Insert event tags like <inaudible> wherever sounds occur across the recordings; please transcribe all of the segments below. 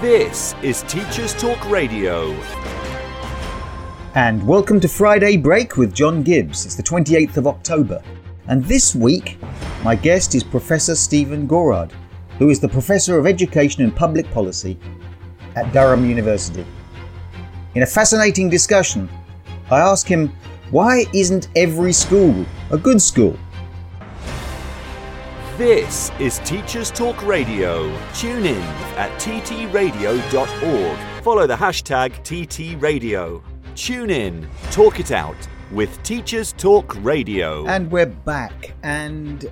This is Teachers Talk Radio. And welcome to Friday Break with John Gibbs. It's the 28th of October. And this week, my guest is Professor Stephen Gorard, who is the Professor of Education and Public Policy at Durham University. In a fascinating discussion, I ask him why isn't every school a good school? This is Teachers Talk Radio. Tune in at ttradio.org. Follow the hashtag TTRadio. Tune in, talk it out with Teachers Talk Radio. And we're back. And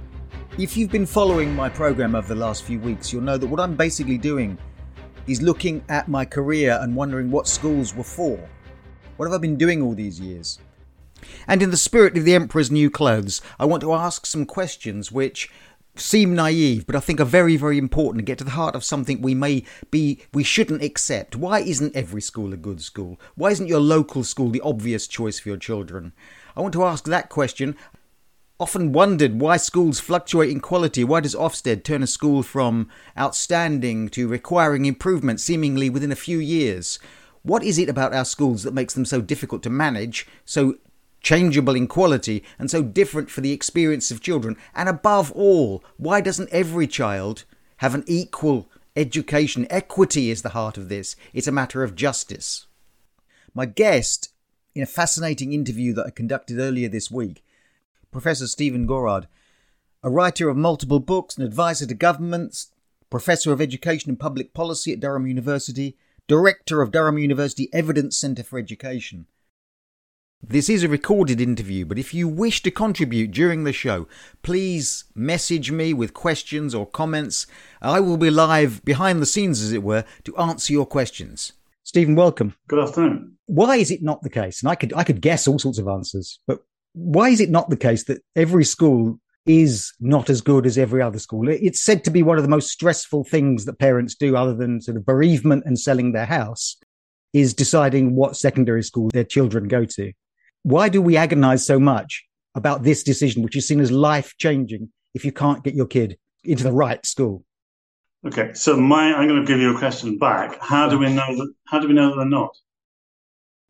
if you've been following my program over the last few weeks, you'll know that what I'm basically doing is looking at my career and wondering what schools were for. What have I been doing all these years? And in the spirit of the Emperor's new clothes, I want to ask some questions which seem naive, but I think are very, very important to get to the heart of something we may be, we shouldn't accept. Why isn't every school a good school? Why isn't your local school the obvious choice for your children? I want to ask that question. Often wondered why schools fluctuate in quality. Why does Ofsted turn a school from outstanding to requiring improvement seemingly within a few years? What is it about our schools that makes them so difficult to manage, so changeable in quality, and so different for the experience of children? And above all, why doesn't every child have an equal education? Equity is the heart of this, it's a matter of justice. My guest, in a fascinating interview that I conducted earlier this week, Professor Stephen Gorard, a writer of multiple books, an advisor to governments, Professor of Education and Public Policy at Durham University, Director of Durham University Evidence Centre for Education. This is a recorded interview, but if you wish to contribute during the show, please message me with questions or comments. I will be live behind the scenes, as it were, to answer your questions. Stephen, welcome. Good afternoon. Why is it not the case? And I could I could guess all sorts of answers, but why is it not the case that every school is not as good as every other school? It's said to be one of the most stressful things that parents do, other than sort of bereavement and selling their house, is deciding what secondary school their children go to why do we agonize so much about this decision, which is seen as life changing if you can't get your kid into the right school? Okay, so my I'm going to give you a question back. How do we know that? How do we know that they're not?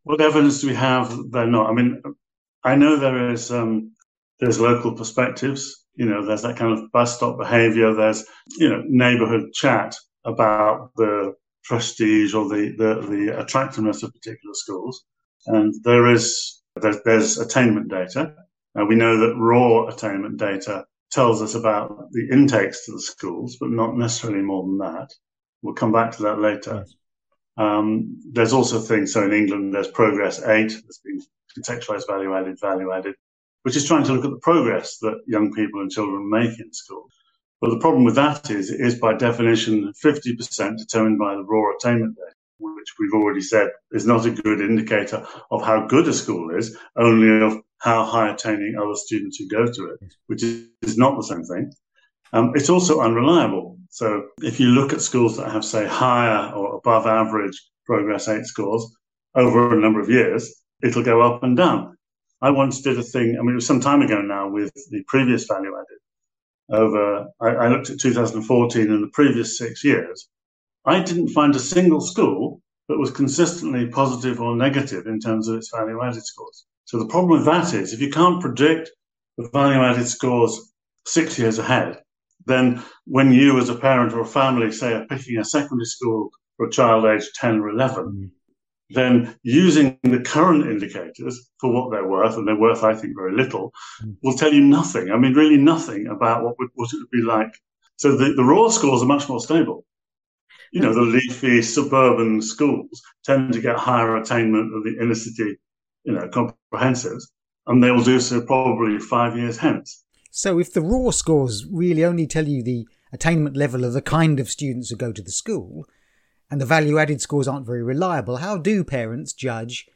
What evidence do we have that they're not? I mean, I know there is um, there's local perspectives. You know, there's that kind of bus stop behaviour. There's you know neighbourhood chat about the prestige or the the, the attractiveness of particular schools, and there is there's, there's attainment data. Uh, we know that raw attainment data tells us about the intakes to the schools, but not necessarily more than that. We'll come back to that later. Yes. Um, there's also things, so in England, there's Progress 8, that's been contextualized value added, value added, which is trying to look at the progress that young people and children make in school. But the problem with that is it is by definition 50% determined by the raw attainment data which we've already said is not a good indicator of how good a school is, only of how high attaining other students who go to it, which is, not the same thing. Um, it's also unreliable. So if you look at schools that have, say, higher or above average Progress 8 scores over a number of years, it'll go up and down. I once did a thing, I mean, it was some time ago now with the previous value added. Over, I, I looked at 2014 and the previous six years, I didn't find a single school that was consistently positive or negative in terms of its value added scores. So the problem with that is if you can't predict the value added scores six years ahead, then when you as a parent or a family say are picking a secondary school for a child aged 10 or 11, mm. then using the current indicators for what they're worth, and they're worth, I think, very little, mm. will tell you nothing. I mean, really nothing about what, would, what it would be like. So the, the raw scores are much more stable you know, the leafy suburban schools tend to get higher attainment than the inner city, you know, comprehensives, and they will do so probably five years hence. So, if the raw scores really only tell you the attainment level of the kind of students who go to the school, and the value added scores aren't very reliable, how do parents judge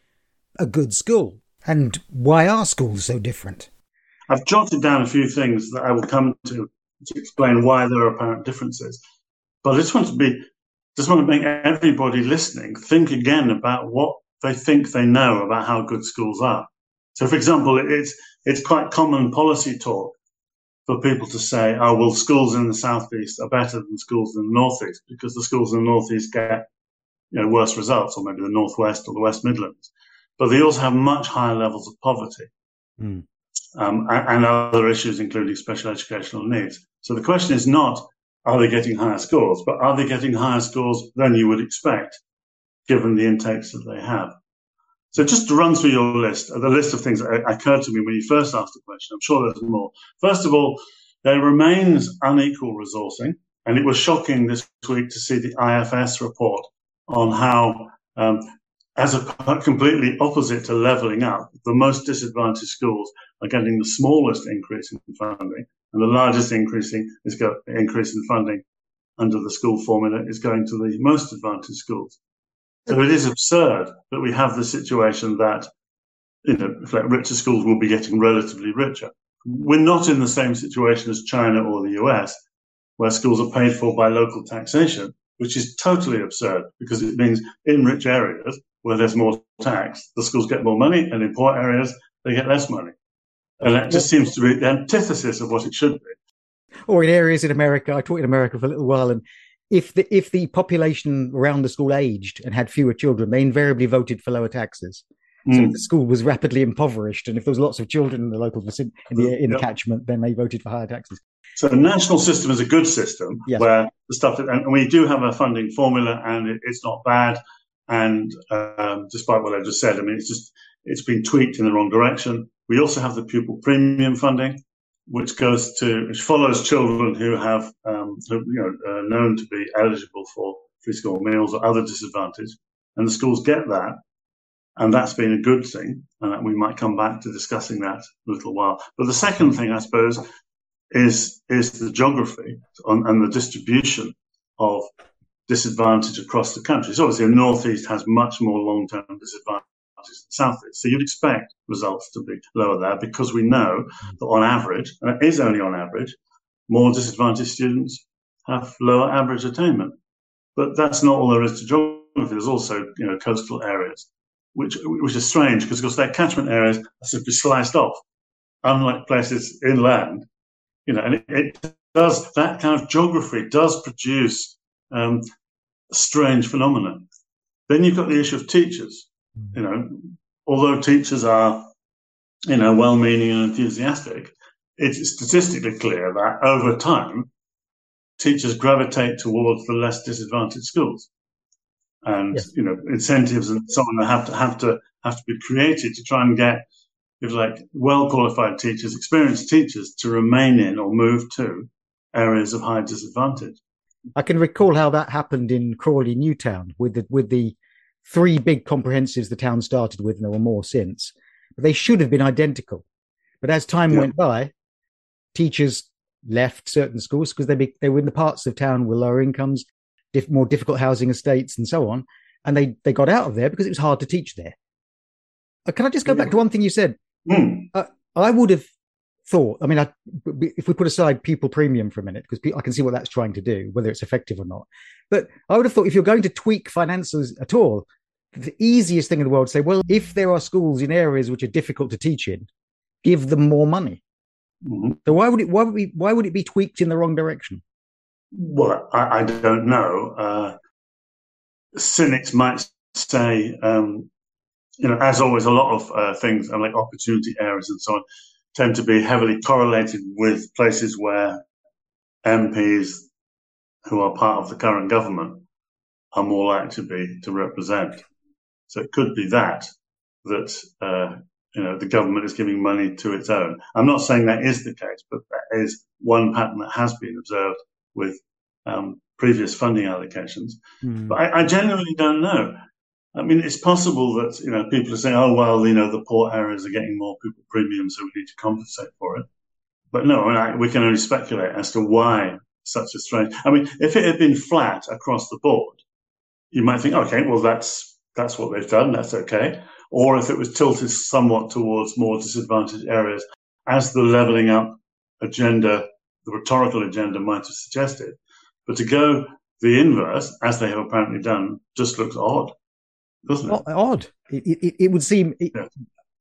a good school? And why are schools so different? I've jotted down a few things that I will come to to explain why there are apparent differences. But I just want to be just want to make everybody listening think again about what they think they know about how good schools are. So, for example, it's it's quite common policy talk for people to say, oh, well, schools in the southeast are better than schools in the northeast because the schools in the northeast get you know, worse results, or maybe the northwest or the West Midlands. But they also have much higher levels of poverty mm. um, and, and other issues, including special educational needs. So the question is not, are they getting higher scores, but are they getting higher scores than you would expect, given the intakes that they have? So just to run through your list, the list of things that occurred to me when you first asked the question, I'm sure there's more. First of all, there remains unequal resourcing, and it was shocking this week to see the IFS report on how, um, as a completely opposite to levelling up, the most disadvantaged schools are getting the smallest increase in funding, and the largest increasing is go, increase in funding under the school formula is going to the most advantaged schools. So it is absurd that we have the situation that you know, richer schools will be getting relatively richer. We're not in the same situation as China or the US, where schools are paid for by local taxation, which is totally absurd because it means in rich areas where there's more tax, the schools get more money, and in poor areas they get less money. And that just seems to be the antithesis of what it should be. Or in areas in America, I taught in America for a little while, and if the if the population around the school aged and had fewer children, they invariably voted for lower taxes. So mm. the school was rapidly impoverished, and if there was lots of children in the local vicinity, in the, in the catchment, then they voted for higher taxes. So the national system is a good system yes. where the stuff that, and we do have a funding formula, and it, it's not bad. And um, despite what I just said, I mean, it's just it's been tweaked in the wrong direction. We also have the pupil premium funding, which goes to which follows children who have um, who, you know uh, known to be eligible for free school meals or other disadvantage, and the schools get that, and that's been a good thing, and we might come back to discussing that a little while. But the second thing, I suppose, is is the geography and the distribution of disadvantage across the country. So obviously, the northeast has much more long term disadvantage southeast. So you'd expect results to be lower there because we know that on average, and it is only on average, more disadvantaged students have lower average attainment. But that's not all there is to geography. There's also, you know, coastal areas, which which is strange because of course their catchment areas are simply sliced off, unlike places inland. You know, and it, it does that kind of geography does produce um, strange phenomena. Then you've got the issue of teachers you know, although teachers are, you know, well-meaning and enthusiastic, it's statistically clear that over time, teachers gravitate towards the less disadvantaged schools, and yes. you know, incentives and so on have to have to have to be created to try and get, if like, well-qualified teachers, experienced teachers, to remain in or move to areas of high disadvantage. I can recall how that happened in Crawley Newtown with the with the three big comprehensives the town started with, and there were more since. But they should have been identical. But as time yeah. went by, teachers left certain schools because they be, they were in the parts of town with lower incomes, diff, more difficult housing estates, and so on. And they they got out of there because it was hard to teach there. Uh, can I just go yeah. back to one thing you said? Mm. Uh, I would have thought. I mean, I, if we put aside pupil premium for a minute, because I can see what that's trying to do, whether it's effective or not. But I would have thought if you're going to tweak finances at all, the easiest thing in the world to say, well, if there are schools in areas which are difficult to teach in, give them more money. Mm-hmm. So why would it why would we why would it be tweaked in the wrong direction? Well, I, I don't know. Uh, cynics might say, um, you know, as always, a lot of uh, things and like opportunity areas and so on tend to be heavily correlated with places where MPs who are part of the current government are more likely to be to represent. So it could be that that uh, you know the government is giving money to its own. I'm not saying that is the case, but that is one pattern that has been observed with um, previous funding allocations. Mm. But I, I genuinely don't know. I mean, it's possible that you know people are saying, "Oh, well, you know, the poor areas are getting more pupil premium, so we need to compensate for it." But no, I, we can only speculate as to why such a strange. I mean, if it had been flat across the board, you might think, "Okay, well, that's that's what they've done. That's okay." Or if it was tilted somewhat towards more disadvantaged areas, as the levelling up agenda, the rhetorical agenda might have suggested. But to go the inverse, as they have apparently done, just looks odd doesn't it? Odd. It, it, it would seem it, yeah.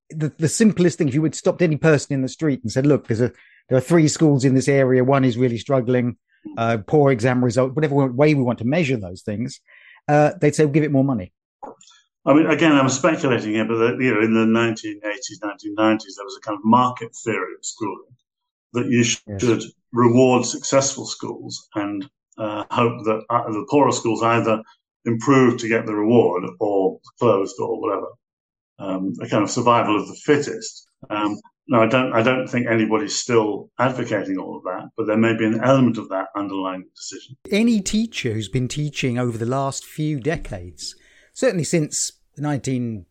the, the simplest thing. If you would stopped any person in the street and said, "Look, there's a there are three schools in this area. One is really struggling, uh, poor exam result, whatever way we want to measure those things. Uh, they'd say, we'll give it more money. I mean, again, I'm speculating here, but you know, in the 1980s, 1990s, there was a kind of market theory of schooling that you should yes. reward successful schools and uh, hope that uh, the poorer schools either improve to get the reward or closed or whatever. Um, a kind of survival of the fittest. Um, no, I don't. I don't think anybody's still advocating all of that, but there may be an element of that underlying decision. Any teacher who's been teaching over the last few decades, certainly since the 1980s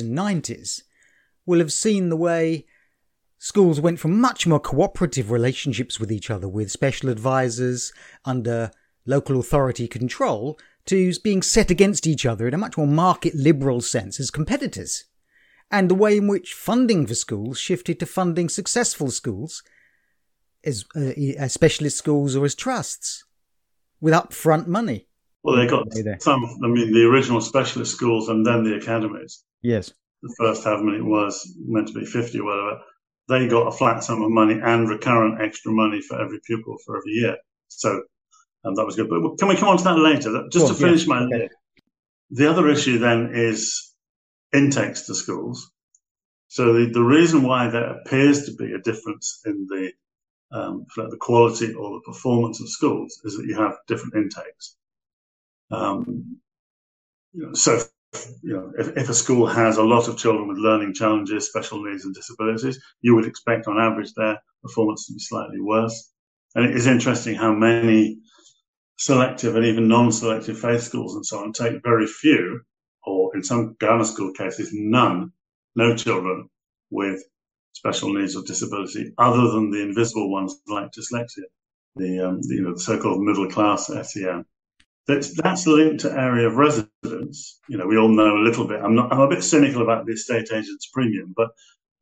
and 90s, will have seen the way schools went from much more cooperative relationships with each other, with special advisors under local authority control, to being set against each other in a much more market liberal sense as competitors and the way in which funding for schools shifted to funding successful schools as, uh, as specialist schools or as trusts with upfront money. Well, they got some, I mean, the original specialist schools and then the academies. Yes. The first many it was meant to be 50 or whatever. They got a flat sum of money and recurrent extra money for every pupil for every year. So um, that was good. But can we come on to that later? Just to finish my okay. The other issue then is intakes to schools. So the, the reason why there appears to be a difference in the um, the quality or the performance of schools is that you have different intakes. Um, you know, so, you know, if, if, a school has a lot of children with learning challenges, special needs, and disabilities, you would expect, on average, their performance to be slightly worse. And it is interesting how many selective and even non-selective faith schools and so on take very few or in some grammar school cases, none, no children with special needs or disability other than the invisible ones like dyslexia, the, um, the you know, the so-called middle class SEN. That's, that's linked to area of residence. You know, we all know a little bit. I'm not, I'm a bit cynical about the estate agent's premium, but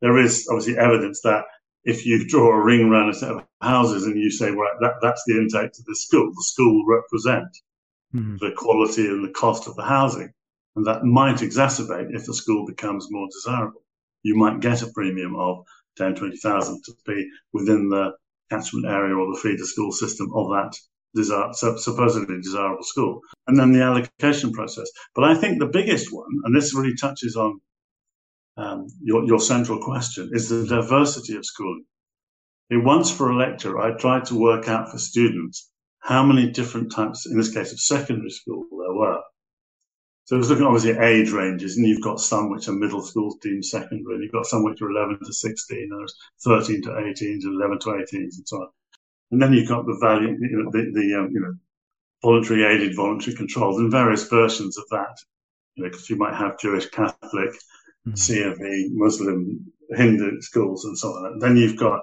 there is obviously evidence that if you draw a ring around a set of houses and you say, right, that, that's the intake to the school, the school will represent mm-hmm. the quality and the cost of the housing. And that might exacerbate if the school becomes more desirable. You might get a premium of 10, 20,000 to be within the catchment area or the feeder school system of that desire, supposedly desirable school. And then the allocation process. But I think the biggest one, and this really touches on um, your, your central question, is the diversity of schooling. once for a lecture, I tried to work out for students how many different types, in this case of secondary school, there were. So it was looking obviously at age ranges, and you've got some which are middle schools deemed secondary, and you've got some which are 11 to 16, and there's 13 to 18s, and 11 to 18s, and so on. And then you've got the value, you know, the, the um, you know, voluntary aided, voluntary controlled, and various versions of that. You know, because you might have Jewish, Catholic. CFE, Muslim, Hindu schools, and so on. And then you've got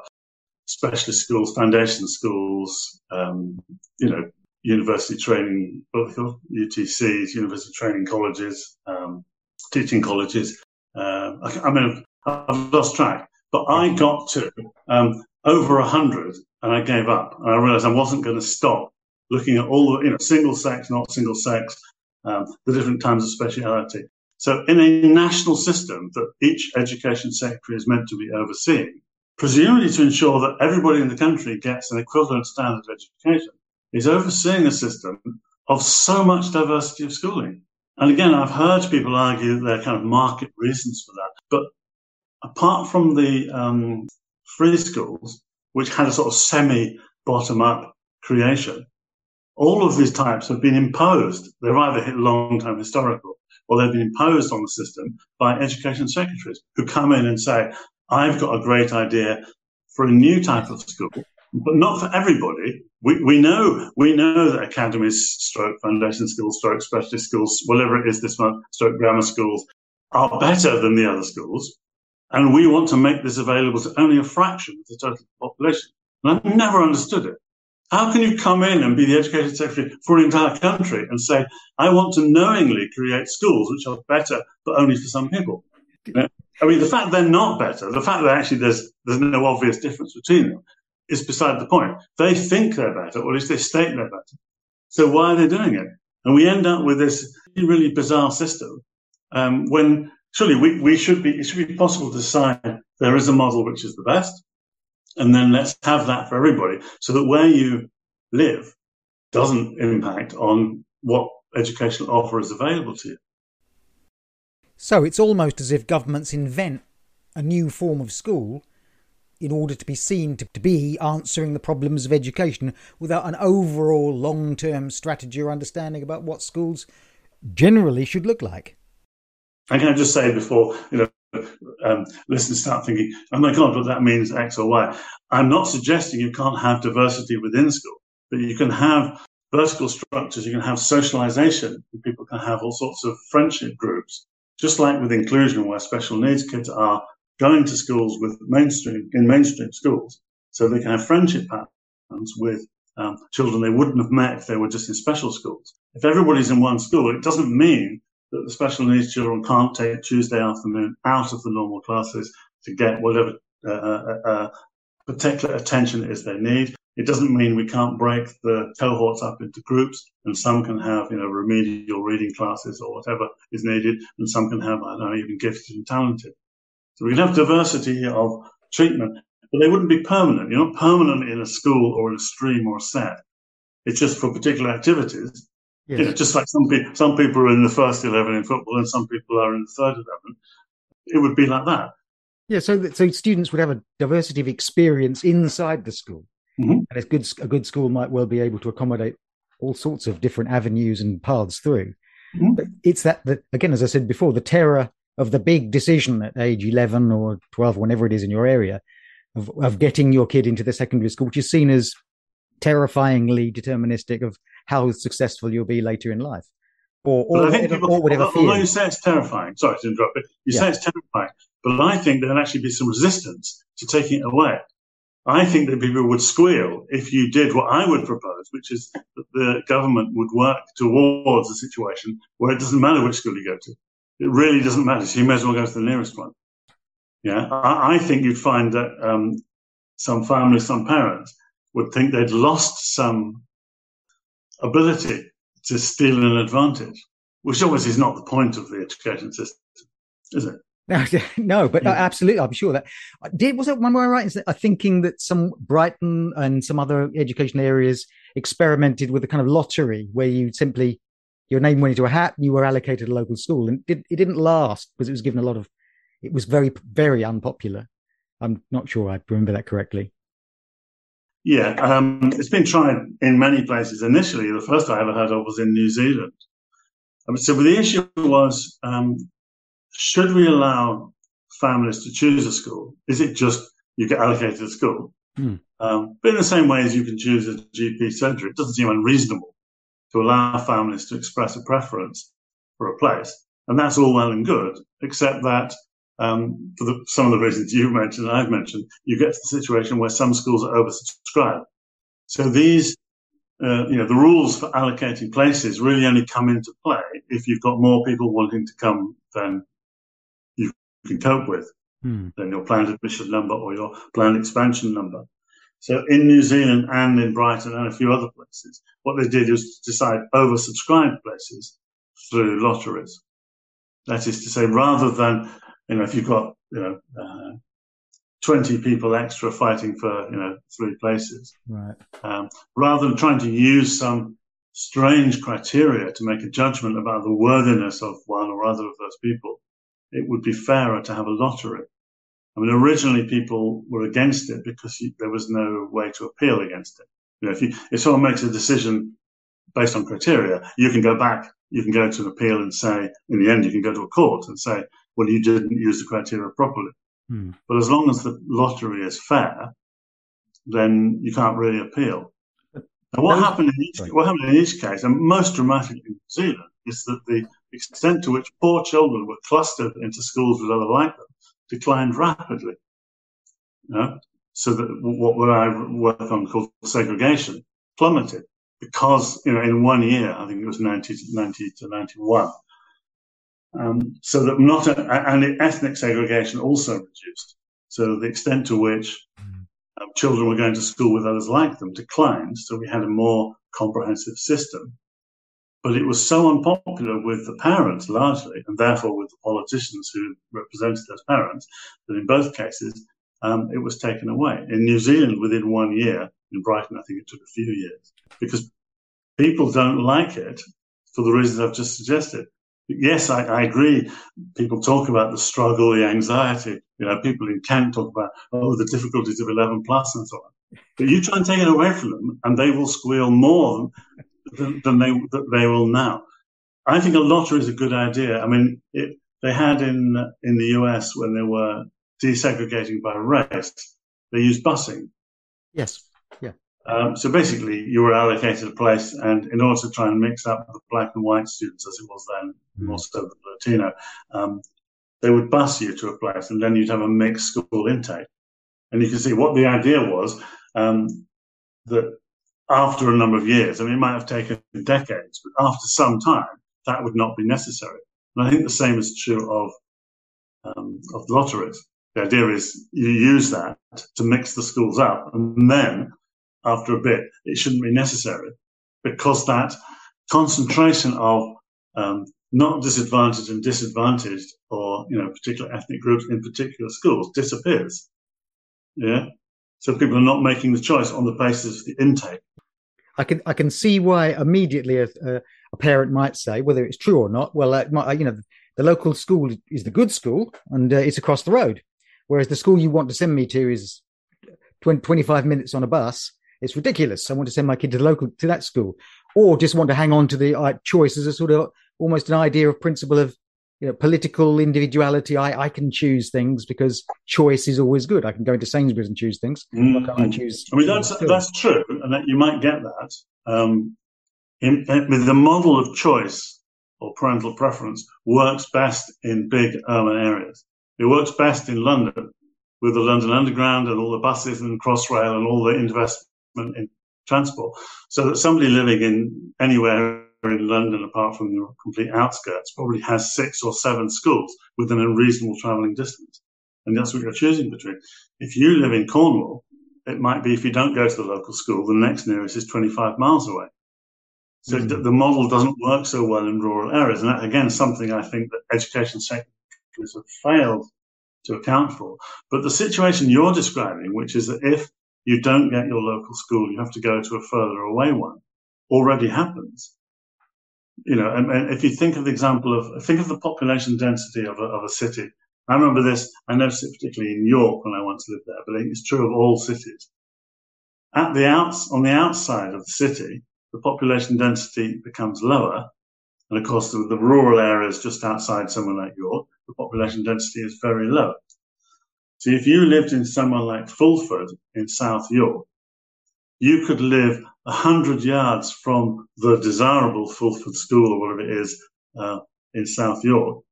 specialist schools, foundation schools, um, you know, university training, UTCs, university training colleges, um, teaching colleges. Uh, I, I, mean, I've lost track, but I got to um, over a hundred, and I gave up. And I realised I wasn't going to stop looking at all the, you know, single sex, not single sex, um, the different kinds of speciality. So, in a national system that each education secretary is meant to be overseeing, presumably to ensure that everybody in the country gets an equivalent standard of education, is overseeing a system of so much diversity of schooling. And again, I've heard people argue that there are kind of market reasons for that. But apart from the um, free schools, which had a sort of semi bottom up creation, all of these types have been imposed. They've either long term historical or they've been imposed on the system by education secretaries who come in and say, I've got a great idea for a new type of school but not for everybody. We, we know we know that academies, stroke foundation schools, stroke specialist schools, whatever it is this month, stroke grammar schools, are better than the other schools, and we want to make this available to only a fraction of the total population. And I've never understood it. How can you come in and be the education secretary for an entire country and say, I want to knowingly create schools which are better, but only for some people? I mean, the fact they're not better, the fact that actually there's there's no obvious difference between them, is beside the point. They think they're better, or at least they state they're better. So why are they doing it? And we end up with this really bizarre system um, when surely we, we should be, it should be possible to decide there is a model which is the best. And then let's have that for everybody so that where you live doesn't impact on what educational offer is available to you. So it's almost as if governments invent a new form of school in order to be seen to, to be answering the problems of education without an overall long term strategy or understanding about what schools generally should look like. And can I just say before, you know, um, listeners start thinking, oh my God, but that means X or Y. I'm not suggesting you can't have diversity within school, but you can have vertical structures, you can have socialization, people can have all sorts of friendship groups, just like with inclusion, where special needs kids are going to schools with mainstream in mainstream schools, so they can have friendship patterns with um, children they wouldn't have met if they were just in special schools. If everybody's in one school, it doesn't mean that the special needs children can't take Tuesday afternoon out of the normal classes to get whatever uh, uh, uh, particular attention it is they need. It doesn't mean we can't break the cohorts up into groups and some can have, you know, remedial reading classes or whatever is needed and some can have, I don't know, even gifted and talented. So we can have diversity of treatment, but they wouldn't be permanent. You're not permanent in a school or in a stream or a set. It's just for particular activities. Yes. Know, just like some people, some people are in the first eleven in football, and some people are in the third eleven. It would be like that. Yeah, so that, so students would have a diversity of experience inside the school, mm-hmm. and a good a good school might well be able to accommodate all sorts of different avenues and paths through. Mm-hmm. But it's that that again, as I said before, the terror of the big decision at age 11 or 12, whenever it is in your area, of, of getting your kid into the secondary school, which is seen as terrifyingly deterministic of how successful you'll be later in life. Or, or, whatever, people, or whatever although, although you say it's terrifying, sorry to interrupt, but you yeah. say it's terrifying, but I think there'll actually be some resistance to taking it away. I think that people would squeal if you did what I would propose, which is that the government would work towards a situation where it doesn't matter which school you go to it really doesn't matter. So you may as well go to the nearest one. Yeah, I, I think you'd find that um, some families, some parents would think they'd lost some ability to steal an advantage, which obviously is not the point of the education system, is it? <laughs> no, no, but uh, yeah. absolutely, I'm sure that uh, did was it one way right? Is that, uh, thinking that some Brighton and some other education areas experimented with a kind of lottery where you simply your name went into a hat and you were allocated a local school. And it, it didn't last because it was given a lot of, it was very, very unpopular. I'm not sure I remember that correctly. Yeah, um, it's been tried in many places. Initially, the first I ever heard of was in New Zealand. Um, so the issue was, um, should we allow families to choose a school? Is it just you get allocated a school? Hmm. Um, but in the same way as you can choose a GP surgery, it doesn't seem unreasonable to allow families to express a preference for a place. And that's all well and good, except that um, for the, some of the reasons you mentioned and I've mentioned, you get to the situation where some schools are oversubscribed. So these, uh, you know, the rules for allocating places really only come into play if you've got more people wanting to come than you can cope with, hmm. than your planned admission number or your planned expansion number. So in New Zealand and in Brighton and a few other places, what they did was decide oversubscribed places through lotteries. That is to say, rather than, you know, if you've got, you know, uh, 20 people extra fighting for, you know, three places, right. Um, rather than trying to use some strange criteria to make a judgment about the worthiness of one or other of those people, it would be fairer to have a lottery. I mean, originally people were against it because you, there was no way to appeal against it. You know, if you, if someone makes a decision based on criteria, you can go back, you can go to an appeal and say, in the end, you can go to a court and say, well, you didn't use the criteria properly. Hmm. But as long as the lottery is fair, then you can't really appeal. Now, what happened in each, what happened in each case, and most dramatically in New Zealand, is that the extent to which poor children were clustered into schools with other like them declined rapidly. You know? So that what, what I work on called segregation plummeted because, you know, in one year, I think it was 90 to, 90 to 91. Um, so that not, a, and ethnic segregation also reduced. So the extent to which um, children were going to school with others like them declined. So we had a more comprehensive system. But it was so unpopular with the parents largely, and therefore with the politicians who represented those parents, that in both cases, um, it was taken away. In New Zealand, within one year, in Brighton, I think it took a few years because people don't like it for the reasons I've just suggested. Yes, I, I, agree. People talk about the struggle, the anxiety. You know, people in Kent talk about, oh, the difficulties of 11 plus and so on. But you try and take it away from them and they will squeal more than, than they, they will now. I think a lottery is a good idea. I mean, it, they had in, in the US when they were desegregating by race, they used busing. Yes. Um, so basically, you were allocated a place, and in order to try and mix up the black and white students, as it was then, mm. more so the Latino, um, they would bus you to a place, and then you'd have a mixed school intake. And you can see what the idea was um, that after a number of years, I mean, it might have taken decades, but after some time, that would not be necessary. And I think the same is true of um, of lotteries. The idea is you use that to mix the schools up, and then after a bit, it shouldn't be necessary because that concentration of um, not disadvantaged and disadvantaged or, you know, particular ethnic groups in particular schools disappears. Yeah. So people are not making the choice on the basis of the intake. I can I can see why immediately a, a, parent might say whether it's true or not. Well, uh, my, you know, the local school is the good school and uh, it's across the road, whereas the school you want to send me to is 20, 25 minutes on a bus it's ridiculous. I want to send my kid to the local to that school, or just want to hang on to the uh, choice as a sort of almost an idea of principle of you know, political individuality. I, I can choose things because choice is always good. I can go into Sainsbury's and choose things. Mm. I choose? I mean, that's that's true, and that you might get that um, in, in, with the model of choice or parental preference works best in big urban areas. It works best in London with the London Underground and all the buses and Crossrail and all the investment in transport. So that somebody living in anywhere in London, apart from the complete outskirts, probably has six or seven schools within a reasonable travelling distance. And that's what you're choosing between. If you live in Cornwall, it might be if you don't go to the local school, the next nearest is 25 miles away. So mm-hmm. the model doesn't work so well in rural areas. And that, again, something I think that education sectors have failed to account for. But the situation you're describing, which is that if you don't get your local school, you have to go to a further away one, already happens. You know, and, and if you think of the example of, think of the population density of a, of a city. I remember this, I noticed it particularly in York when I once lived there, but it's true of all cities. At the outs, on the outside of the city, the population density becomes lower. And of course, the, the rural areas just outside somewhere like York, the population density is very low. So if you lived in somewhere like Fulford in South York, you could live a hundred yards from the desirable Fulford School or whatever it is uh, in South York,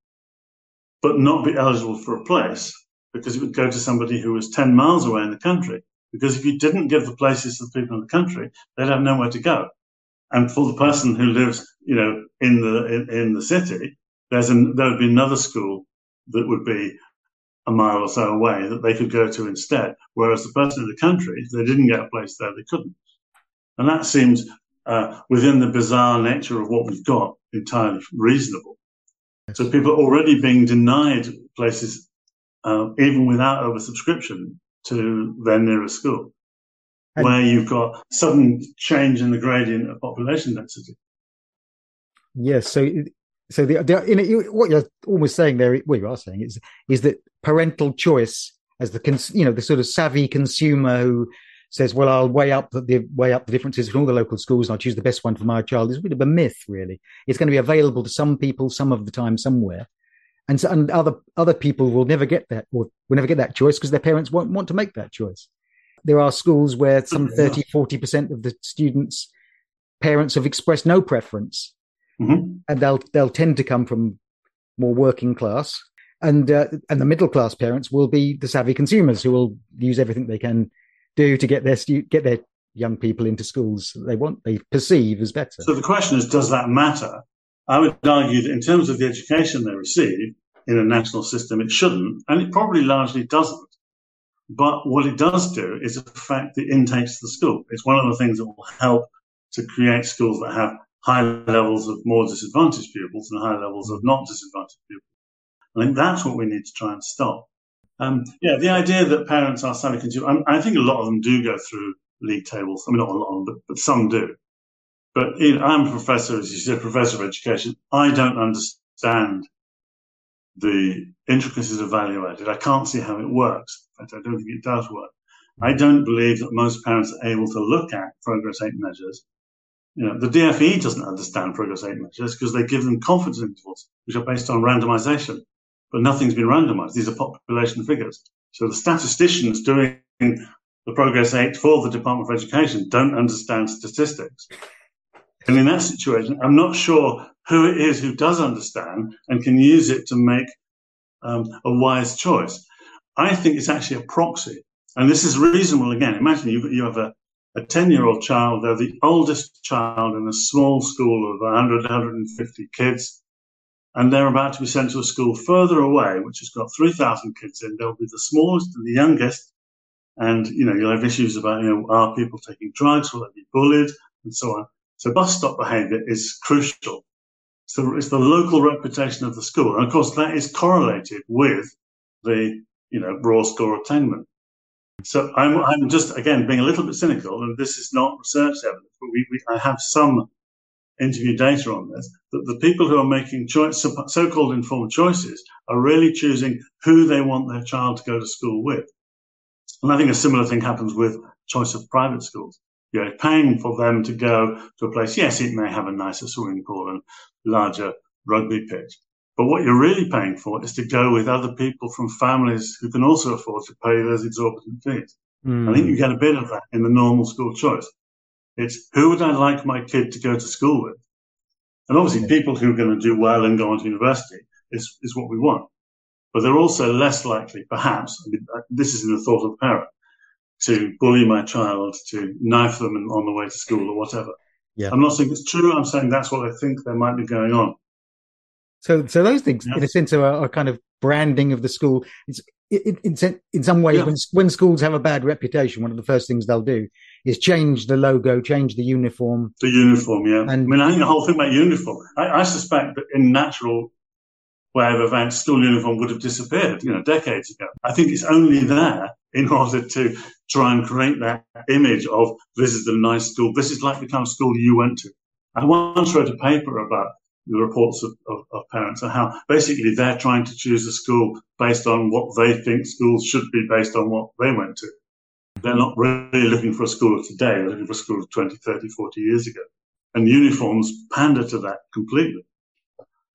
but not be eligible for a place because it would go to somebody who was 10 miles away in the country. Because if you didn't give the places to the people in the country, they'd have nowhere to go. And for the person who lives, you know, in the in, in the city, there's an, there would be another school that would be a mile or so away that they could go to instead. Whereas the person in the country, if they didn't get a place there, they couldn't. And that seems uh, within the bizarre nature of what we've got entirely reasonable. So people are already being denied places, uh, even without oversubscription, to their nearest school, and where you've got sudden change in the gradient of population density. Yes, so so the, the in it, what you're almost saying there, what you are saying is is that parental choice as the cons, you know the sort of savvy consumer who says, "Well, I'll weigh up the weigh up the differences from all the local schools and I'll choose the best one for my child." is a bit of a myth, really. It's going to be available to some people some of the time somewhere, and so, and other other people will never get that or will never get that choice because their parents won't want to make that choice. There are schools where some 30, 40 percent of the students' parents have expressed no preference mm-hmm. and they'll they'll tend to come from more working class, and uh, and the middle class parents will be the savvy consumers who will use everything they can do to get their stu- get their young people into schools they want they perceive as better. So the question is, does that matter? I would argue that in terms of the education they receive in a national system, it shouldn't, and it probably largely doesn't. But what it does do is affect the intakes to the school. It's one of the things that will help to create schools that have high levels of more disadvantaged pupils and high levels of not disadvantaged pupils. I think that's what we need to try and stop. Um, yeah, the idea that parents are savvy consumers, I, think a lot of them do go through league tables. I mean, not a lot of them, but, but some do. But you know, I'm a professor, as you said, professor of education. I don't understand the intricacies of value added. I can't see how it works. In fact, I don't think it does work. I don't believe that most parents are able to look at progress eight measures. You know, the DFE doesn't understand progress eight measures because they give them confidence intervals, which are based on randomization, but nothing's been randomized. These are population figures. So the statisticians doing the progress eight for the Department of Education don't understand statistics. And in that situation, I'm not sure who it is who does understand and can use it to make um, a wise choice. I think it's actually a proxy. And this is reasonable again. Imagine you, you have a, a 10 year old child, they're the oldest child in a small school of 100, 150 kids, and they're about to be sent to a school further away, which has got 3,000 kids in. They'll be the smallest and the youngest. And, you know, you'll have issues about, you know, are people taking drugs? Will they be bullied? And so on. So bus stop behaviour is crucial. So it's the local reputation of the school. And of course, that is correlated with the, you know, raw score attainment. So I'm, I'm just, again, being a little bit cynical, and this is not research evidence, but we, we I have some interview data on this, that the people who are making choice, so-called informed choices are really choosing who they want their child to go to school with. And I think a similar thing happens with choice of private schools. You're paying for them to go to a place. Yes, it may have a nicer swimming pool and larger rugby pitch. But what you're really paying for is to go with other people from families who can also afford to pay those exorbitant fees. Mm. I think you get a bit of that in the normal school choice. It's who would I like my kid to go to school with? And obviously, people who are going to do well and go on to university is, is what we want. But they're also less likely, perhaps, I mean, this is in the thought of the parent, to bully my child, to knife them on the way to school or whatever. Yeah. I'm not saying it's true. I'm saying that's what I think there might be going on. So, so those things, yeah. in a sense, are, are, kind of branding of the school. It's in, in, in some ways, yeah. when, when schools have a bad reputation, one of the first things they'll do is change the logo, change the uniform. The uniform, yeah. And, I mean, I think the whole thing about uniform. I, I suspect that in natural way of events, school uniform would have disappeared, you know, decades ago. I think it's only there in order to try and create that image of this is a nice school. This is like the kind of school you went to. I once wrote a paper about the reports of, of, of, parents and how basically they're trying to choose a school based on what they think schools should be based on what they went to. They're not really looking for a school of today. They're looking for a school of 20, 30, 40 years ago. And uniforms pander to that completely.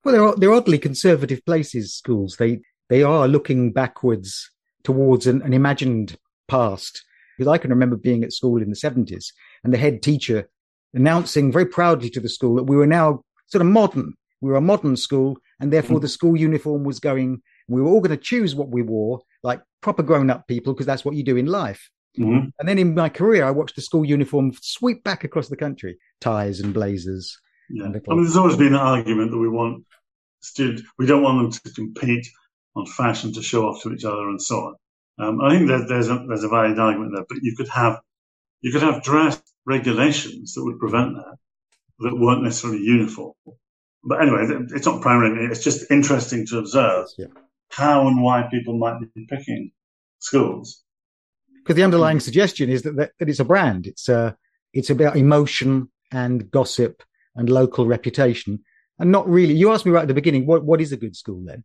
Well, they're, they're oddly conservative places, schools. They, they are looking backwards towards an, an imagined past. Because I can remember being at school in the 70s and the head teacher announcing very proudly to the school that we were now sort of modern. We were a modern school, and therefore mm. the school uniform was going. We were all going to choose what we wore, like proper grown-up people, because that's what you do in life. Mm-hmm. And then in my career, I watched the school uniform sweep back across the country, ties and blazers. Yeah. And I mean, there's always been an argument that we want students, we don't want them to compete on fashion to show off to each other and so on. Um, I think that there's a, there's a valid argument there, but you could have, you could have dress regulations that would prevent that, that weren't necessarily uniform. But anyway, it's not primarily, it's just interesting to observe yeah. how and why people might be picking schools. Because the underlying suggestion is that, that, that it's a brand. It's, uh, it's about emotion and gossip and local reputation and not really. You asked me right at the beginning, what, what is a good school then?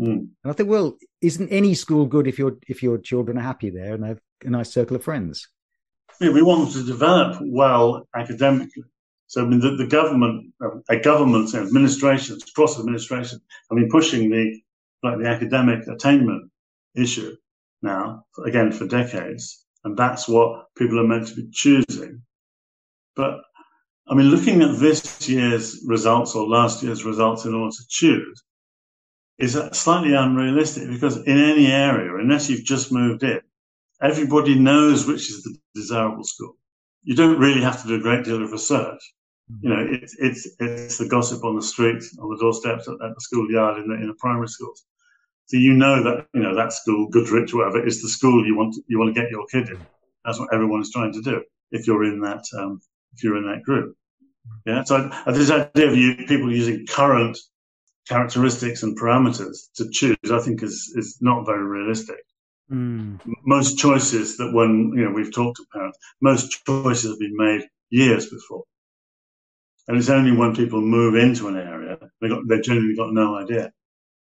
Mm. And I think, well, isn't any school good if your if your children are happy there and they have a nice circle of friends? Yeah, we want them to develop well academically. So I mean, the, the government, uh, a government administrations, cross administration, I mean, pushing the like the academic attainment issue now again for decades, and that's what people are meant to be choosing. But I mean, looking at this year's results or last year's results in order to choose, is slightly unrealistic because in any area, unless you've just moved in, everybody knows which is the desirable school. You don't really have to do a great deal of research. You know, it's it's it's the gossip on the street, on the doorsteps, at, at the schoolyard, in the in the primary schools. So you know that you know that school, Goodrich, whatever, is the school you want to, you want to get your kid in. That's what everyone is trying to do. If you're in that um, if you're in that group, yeah. So this idea of you, people using current characteristics and parameters to choose, I think is, is not very realistic. Mm. Most choices that when you know we've talked to parents, most choices have been made years before, and it's only when people move into an area they got they generally got no idea.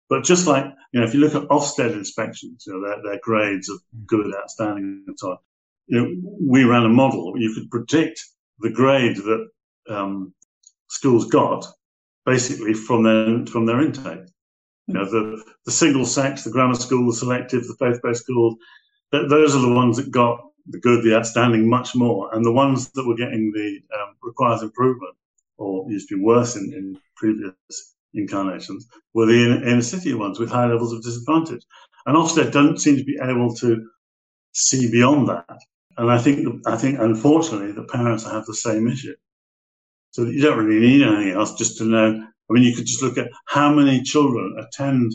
But just like you know, if you look at Ofsted inspections, you know their, their grades of good, outstanding, and so on. You know, we ran a model. You could predict the grade that um, schools got basically from their from their intake. You know, the, the single sex, the grammar school, the selective, the faith-based schools, th- those are the ones that got the good, the outstanding much more. And the ones that were getting the um, requires improvement or used to be worse in, in previous incarnations were the inner, inner city ones with high levels of disadvantage. And Ofsted don't seem to be able to see beyond that. And I think, I think, unfortunately, the parents have the same issue. So you don't really need anything else just to know I mean, you could just look at how many children attend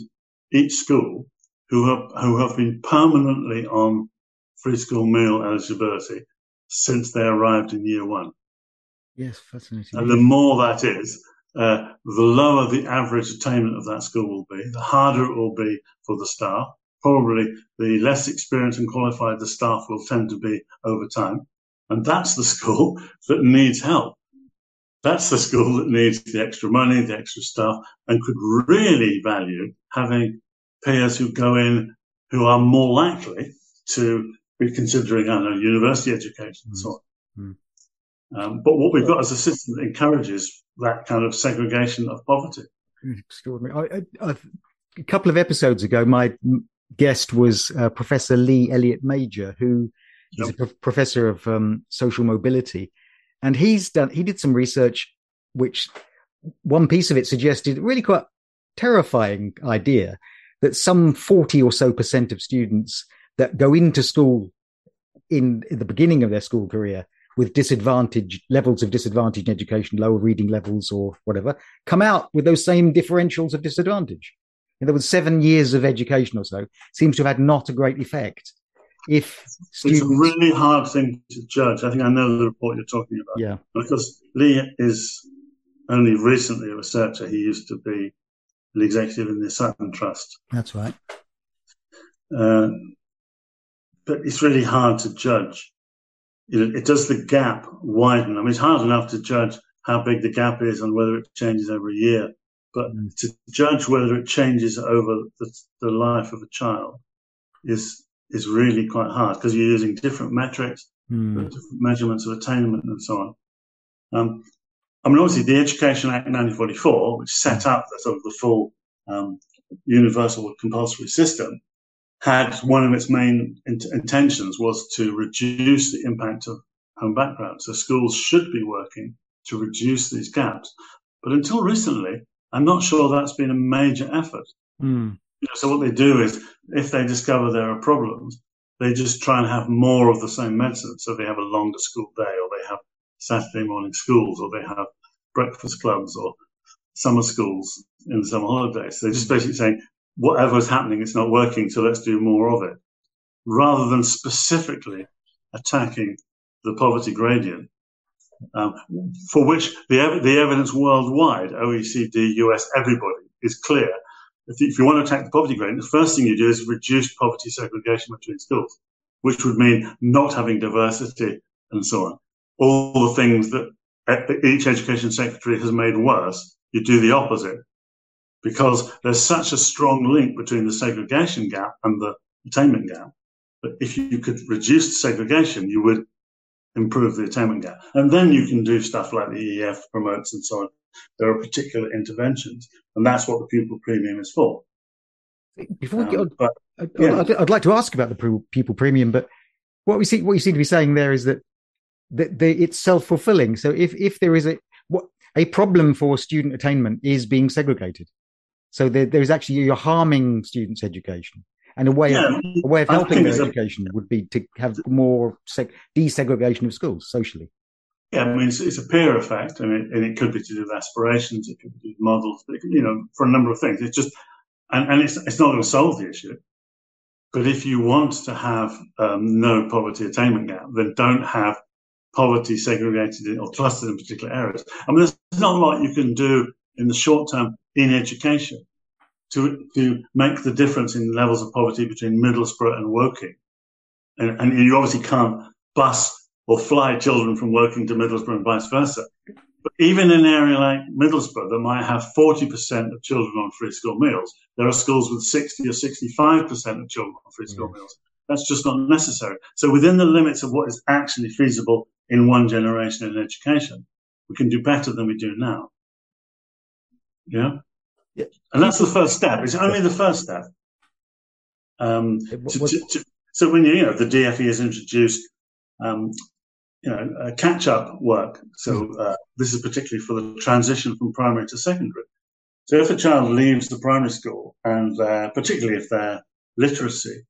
each school who have, who have been permanently on free school meal eligibility since they arrived in year one. Yes, fascinating. And the more that is, uh, the lower the average attainment of that school will be, the harder it will be for the staff. Probably the less experienced and qualified the staff will tend to be over time. And that's the school <laughs> that needs help. That's the school that needs the extra money, the extra staff, and could really value having peers who go in who are more likely to be considering, I know, university education and so on. Mm. Um, but what we've got as a system that encourages that kind of segregation of poverty. Extraordinary. I, I, a couple of episodes ago, my guest was uh, Professor Lee Elliott Major, who yep. is a pro- professor of um, social mobility and he's done, he did some research, which one piece of it suggested really quite terrifying idea that some 40 or so percent of students that go into school in, in the beginning of their school career with disadvantage levels of disadvantage in education, lower reading levels or whatever, come out with those same differentials of disadvantage. In other words, seven years of education or so seems to have had not a great effect if students... it's a really hard thing to judge. I think I know the report you're talking about. Yeah, because Lee is only recently a researcher. He used to be an executive in the Sutton Trust. That's right. Uh, but it's really hard to judge. Know, it does the gap widen. I mean, it's hard enough to judge how big the gap is and whether it changes every year. But mm. to judge whether it changes over the, the life of a child is is really quite hard because you're using different metrics, mm. different measurements of attainment and so on. Um, I mean, obviously, the Education Act 1944, which set up the sort of the full um, universal compulsory system, had one of its main int- intentions was to reduce the impact of home background. So schools should be working to reduce these gaps. But until recently, I'm not sure that's been a major effort. Mm. You know, so what they do is, if they discover there are problems, they just try and have more of the same medicine. So they have a longer school day, or they have Saturday morning schools, or they have breakfast clubs, or summer schools in the summer holidays. So they're just basically saying, whatever's happening, it's not working, so let's do more of it, rather than specifically attacking the poverty gradient, um, for which the, the evidence worldwide, OECD, US, everybody, is clear. If if you want to attack the poverty gradient, the first thing you do is reduce poverty segregation between schools, which would mean not having diversity and so on. All the things that each education secretary has made worse, you do the opposite because there's such a strong link between the segregation gap and the attainment gap. But if you could reduce segregation, you would improve the attainment gap. And then you can do stuff like the EEF promotes and so on there are particular interventions, and that's what the pupil premium is for. Before um, get but, I'd, yeah. I'd, I'd, like to ask about the pupil premium, but what we see, what you seem to be saying there is that that the, it's self fulfilling. So if if there is a what a problem for student attainment is being segregated, so there, there is actually you're harming students' education. And a way yeah, of a way of helping their education a, would be to have more seg- desegregation of schools socially. Yeah, I mean, it's, it's a peer effect, and it, and it could be to do with aspirations, it could be to do with models, but could, you know, for a number of things. It's just, and, and it's, it's not going to solve the issue. But if you want to have um, no poverty attainment gap, then don't have poverty segregated or clustered in particular areas. I mean, there's not a lot you can do in the short term in education to, to make the difference in levels of poverty between Middlesbrough and Woking. And, and you obviously can't bus or fly children from Woking to Middlesbrough and vice versa. But even in an area like Middlesbrough that might have 40% of children on free school meals, there are schools with 60 or 65% of children on free school mm. meals. That's just not necessary. So within the limits of what is actually feasible in one generation in education, we can do better than we do now. Yeah. Yeah. And that's the first step. It's only the first step. Um, to, to, to, so when you, you know the DFE has introduced um, you know, uh, catch up work. So hmm. uh, this is particularly for the transition from primary to secondary. So if a child leaves the primary school and uh, particularly if their literacy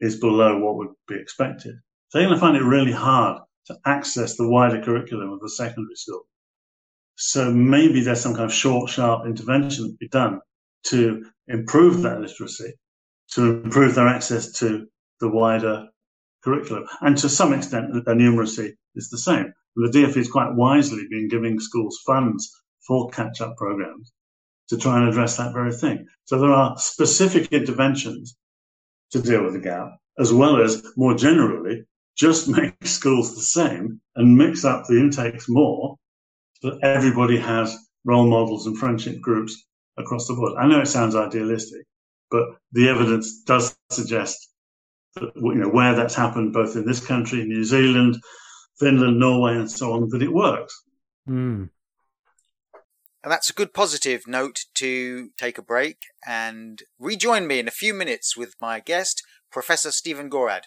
is below what would be expected, they're going to find it really hard to access the wider curriculum of the secondary school. So maybe there's some kind of short, sharp intervention to be done to improve that literacy, to improve their access to the wider curriculum. And to some extent, their numeracy is the same. And the DFE has quite wisely been giving schools funds for catch up programs to try and address that very thing. So there are specific interventions to deal with the gap, as well as more generally, just <laughs> make schools the same and mix up the intakes more so that everybody has role models and friendship groups across the board. I know it sounds idealistic, but the evidence does suggest that you know, where that's happened, both in this country, New Zealand, Finland, Norway, and so on, that it works. Mm. And that's a good positive note to take a break and rejoin me in a few minutes with my guest, Professor Stephen Gorard.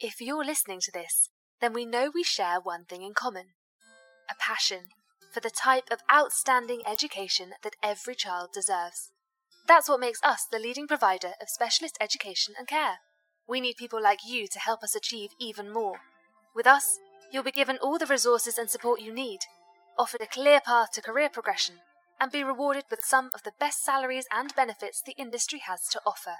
If you're listening to this, then we know we share one thing in common a passion for the type of outstanding education that every child deserves. That's what makes us the leading provider of specialist education and care. We need people like you to help us achieve even more. With us, you'll be given all the resources and support you need, offered a clear path to career progression, and be rewarded with some of the best salaries and benefits the industry has to offer.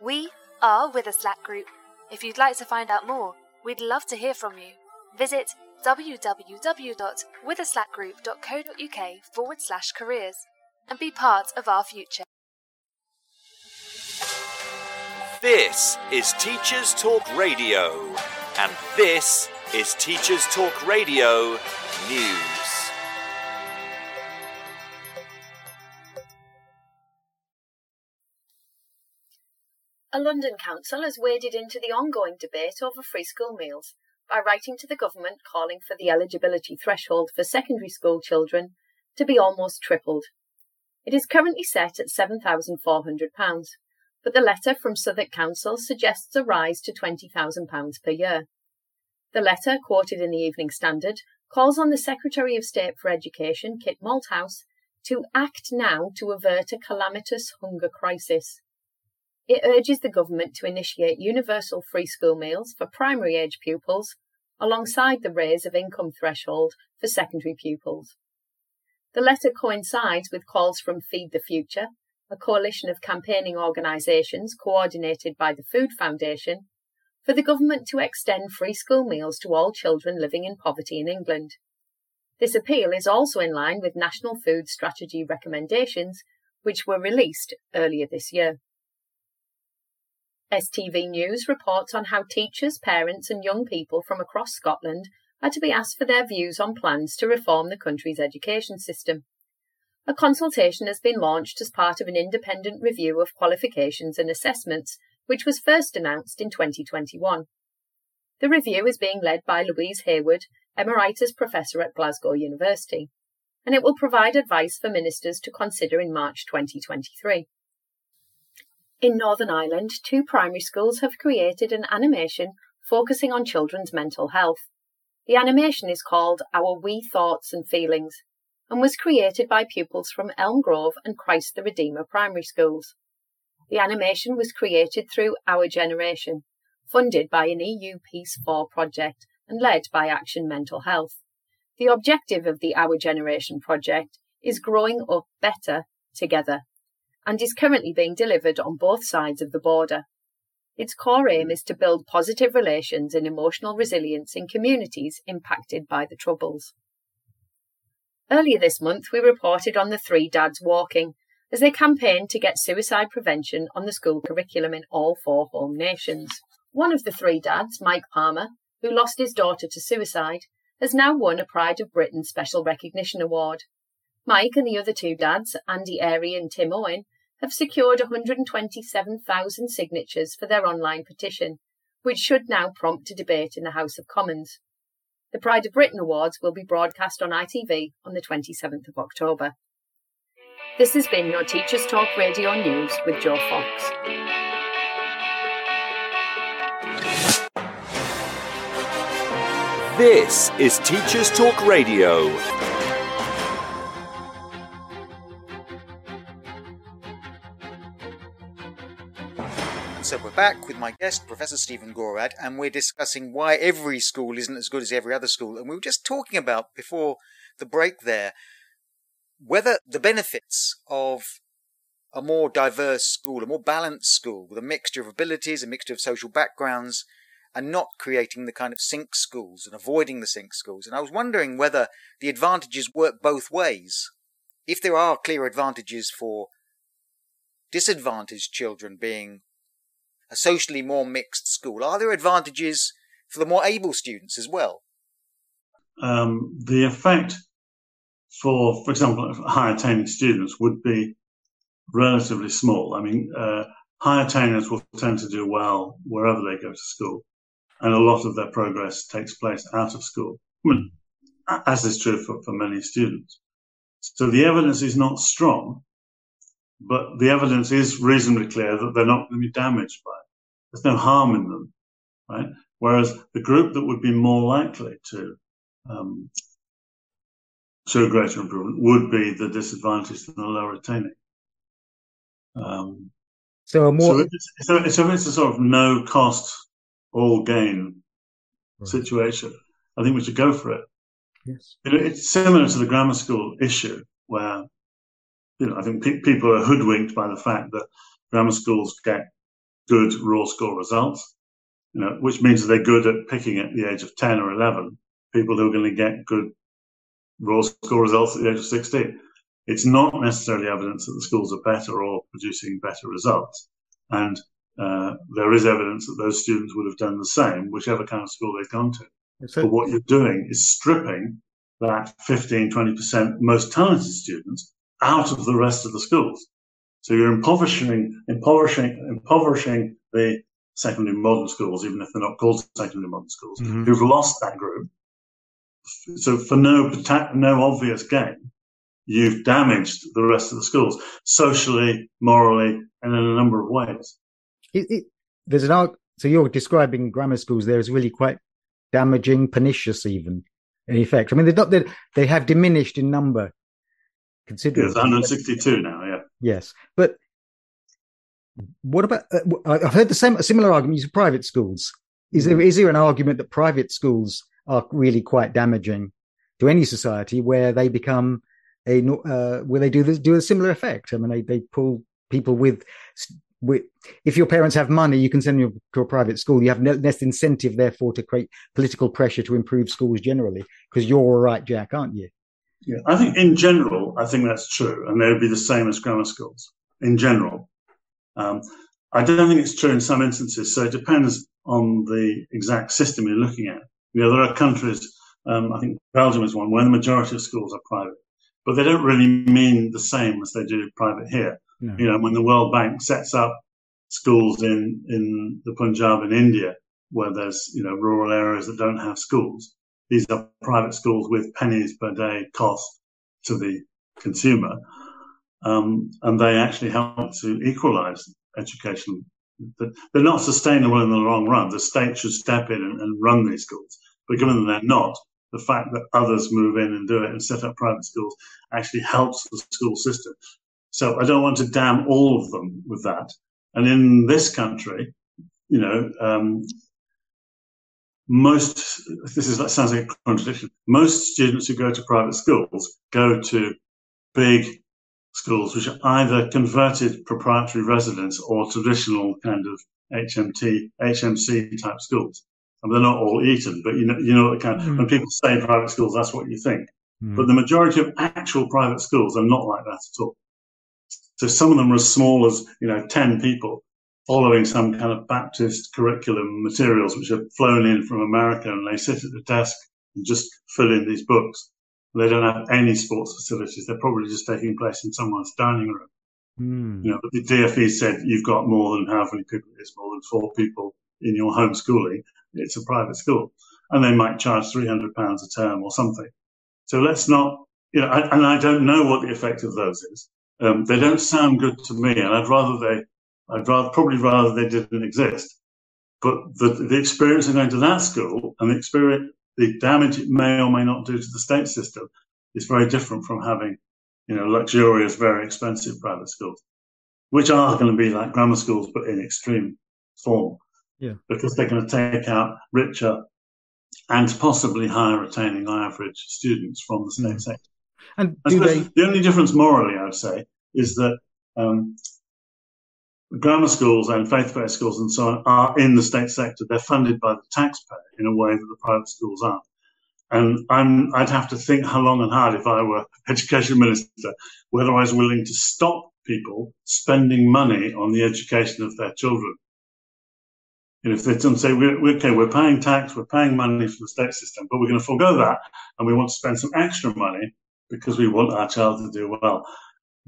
We are Witherslack Group. If you'd like to find out more, we'd love to hear from you. Visit www.witherslackgroup.co.uk forward slash careers and be part of our future. This is Teachers Talk Radio, and this is Teachers Talk Radio News. A London council has waded into the ongoing debate over free school meals by writing to the government calling for the eligibility threshold for secondary school children to be almost tripled. It is currently set at £7,400, but the letter from Southwark Council suggests a rise to £20,000 per year. The letter, quoted in the Evening Standard, calls on the Secretary of State for Education, Kit Malthouse, to act now to avert a calamitous hunger crisis. It urges the government to initiate universal free school meals for primary age pupils, alongside the raise of income threshold for secondary pupils. The letter coincides with calls from Feed the Future, a coalition of campaigning organisations coordinated by the Food Foundation, for the government to extend free school meals to all children living in poverty in England. This appeal is also in line with National Food Strategy recommendations, which were released earlier this year. STV News reports on how teachers, parents, and young people from across Scotland are to be asked for their views on plans to reform the country's education system. A consultation has been launched as part of an independent review of qualifications and assessments, which was first announced in 2021. The review is being led by Louise Hayward, Emeritus Professor at Glasgow University, and it will provide advice for ministers to consider in March 2023. In Northern Ireland, two primary schools have created an animation focusing on children's mental health. The animation is called Our Wee Thoughts and Feelings and was created by pupils from Elm Grove and Christ the Redeemer primary schools. The animation was created through Our Generation, funded by an EU Peace 4 project and led by Action Mental Health. The objective of the Our Generation project is growing up better together and is currently being delivered on both sides of the border. Its core aim is to build positive relations and emotional resilience in communities impacted by the Troubles. Earlier this month, we reported on the three dads walking as they campaigned to get suicide prevention on the school curriculum in all four home nations. One of the three dads, Mike Palmer, who lost his daughter to suicide, has now won a Pride of Britain Special Recognition Award. Mike and the other two dads, Andy Airey and Tim Owen, have secured 127,000 signatures for their online petition, which should now prompt a debate in the House of Commons. The Pride of Britain Awards will be broadcast on ITV on the 27th of October. This has been your Teachers Talk Radio News with Joe Fox. This is Teachers Talk Radio. So we're back with my guest, Professor Stephen Gorard, and we're discussing why every school isn't as good as every other school. And we were just talking about before the break there whether the benefits of a more diverse school, a more balanced school with a mixture of abilities, a mixture of social backgrounds, and not creating the kind of sink schools and avoiding the sink schools. And I was wondering whether the advantages work both ways. If there are clear advantages for disadvantaged children being a socially more mixed school? Are there advantages for the more able students as well? Um, the effect for, for example, high attaining students would be relatively small. I mean, uh, high attainers will tend to do well wherever they go to school, and a lot of their progress takes place out of school, as is true for, for many students. So the evidence is not strong, but the evidence is reasonably clear that they're not going to be damaged by. There's no harm in them, right? Whereas the group that would be more likely to um, show greater improvement would be the disadvantaged and the lower attaining. Um, so more. So it's, so, so it's a sort of no cost, all gain right. situation. I think we should go for it. Yes. it's similar to the grammar school issue where you know, I think pe- people are hoodwinked by the fact that grammar schools get good raw score results, you know, which means they're good at picking at the age of 10 or 11 people who are going to get good raw score results at the age of 16. It's not necessarily evidence that the schools are better or producing better results. And uh, there is evidence that those students would have done the same, whichever kind of school they've gone to. So, but what you're doing is stripping that 15, 20% most talented students out of the rest of the schools. So you're impoverishing, impoverishing, impoverishing the secondary modern schools, even if they're not called secondary modern schools, mm-hmm. who've lost that group. So for no no obvious gain, you've damaged the rest of the schools socially, morally, and in a number of ways. It, it, there's an arc. So you're describing grammar schools there as really quite damaging, pernicious, even in effect. I mean, they're not, they're, they have diminished in number considerably. It's 162 now, yeah. Yes, but what about? Uh, I've heard the same a similar argument for private schools. Is there is there an argument that private schools are really quite damaging to any society where they become a uh, where they do this, do a similar effect? I mean, they they pull people with with, if your parents have money, you can send them to a private school. You have less incentive, therefore, to create political pressure to improve schools generally, because you're all right, Jack, aren't you? Yeah, I think in general, I think that's true, and they would be the same as grammar schools in general. Um, I don't think it's true in some instances, so it depends on the exact system you're looking at. You know, there are countries, um, I think Belgium is one, where the majority of schools are private, but they don't really mean the same as they do private here. No. You know, when the World Bank sets up schools in, in the Punjab in India, where there's, you know, rural areas that don't have schools, these are private schools with pennies per day cost to the consumer. Um, and they actually help to equalize education. They're not sustainable in the long run. The state should step in and, and run these schools. But given that they're not, the fact that others move in and do it and set up private schools actually helps the school system. So I don't want to damn all of them with that. And in this country, you know, um, most this is that sounds like a contradiction. Most students who go to private schools go to big schools which are either converted proprietary residence or traditional kind of HMT HMC type schools. And they're not all Eton, but you know you know kind of, mm. when people say private schools, that's what you think. Mm. But the majority of actual private schools are not like that at all. So some of them are as small as you know ten people following some kind of Baptist curriculum materials which are flown in from America and they sit at the desk and just fill in these books. They don't have any sports facilities. They're probably just taking place in someone's dining room. Mm. You know, but the DFE said you've got more than how many people it's more than four people in your homeschooling. It's a private school. And they might charge £300 a term or something. So let's not, you know, I, and I don't know what the effect of those is. Um, they don't sound good to me, and I'd rather they I'd rather, probably rather they didn't exist. But the, the experience of going to that school and the experience, the damage it may or may not do to the state system is very different from having, you know, luxurious, very expensive private schools, which are going to be like grammar schools, but in extreme form. Yeah. Because they're going to take out richer and possibly higher retaining average students from the state mm. sector. And they... the only difference morally, I would say, is that um, grammar schools and faith-based schools and so on are in the state sector. They're funded by the taxpayer in a way that the private schools aren't. And I'm, I'd have to think how long and hard if I were <laughs> education minister, whether I was willing to stop people spending money on the education of their children. And if they don't say, we're, we're, okay, we're paying tax, we're paying money for the state system, but we're going to forego that and we want to spend some extra money because we want our child to do well.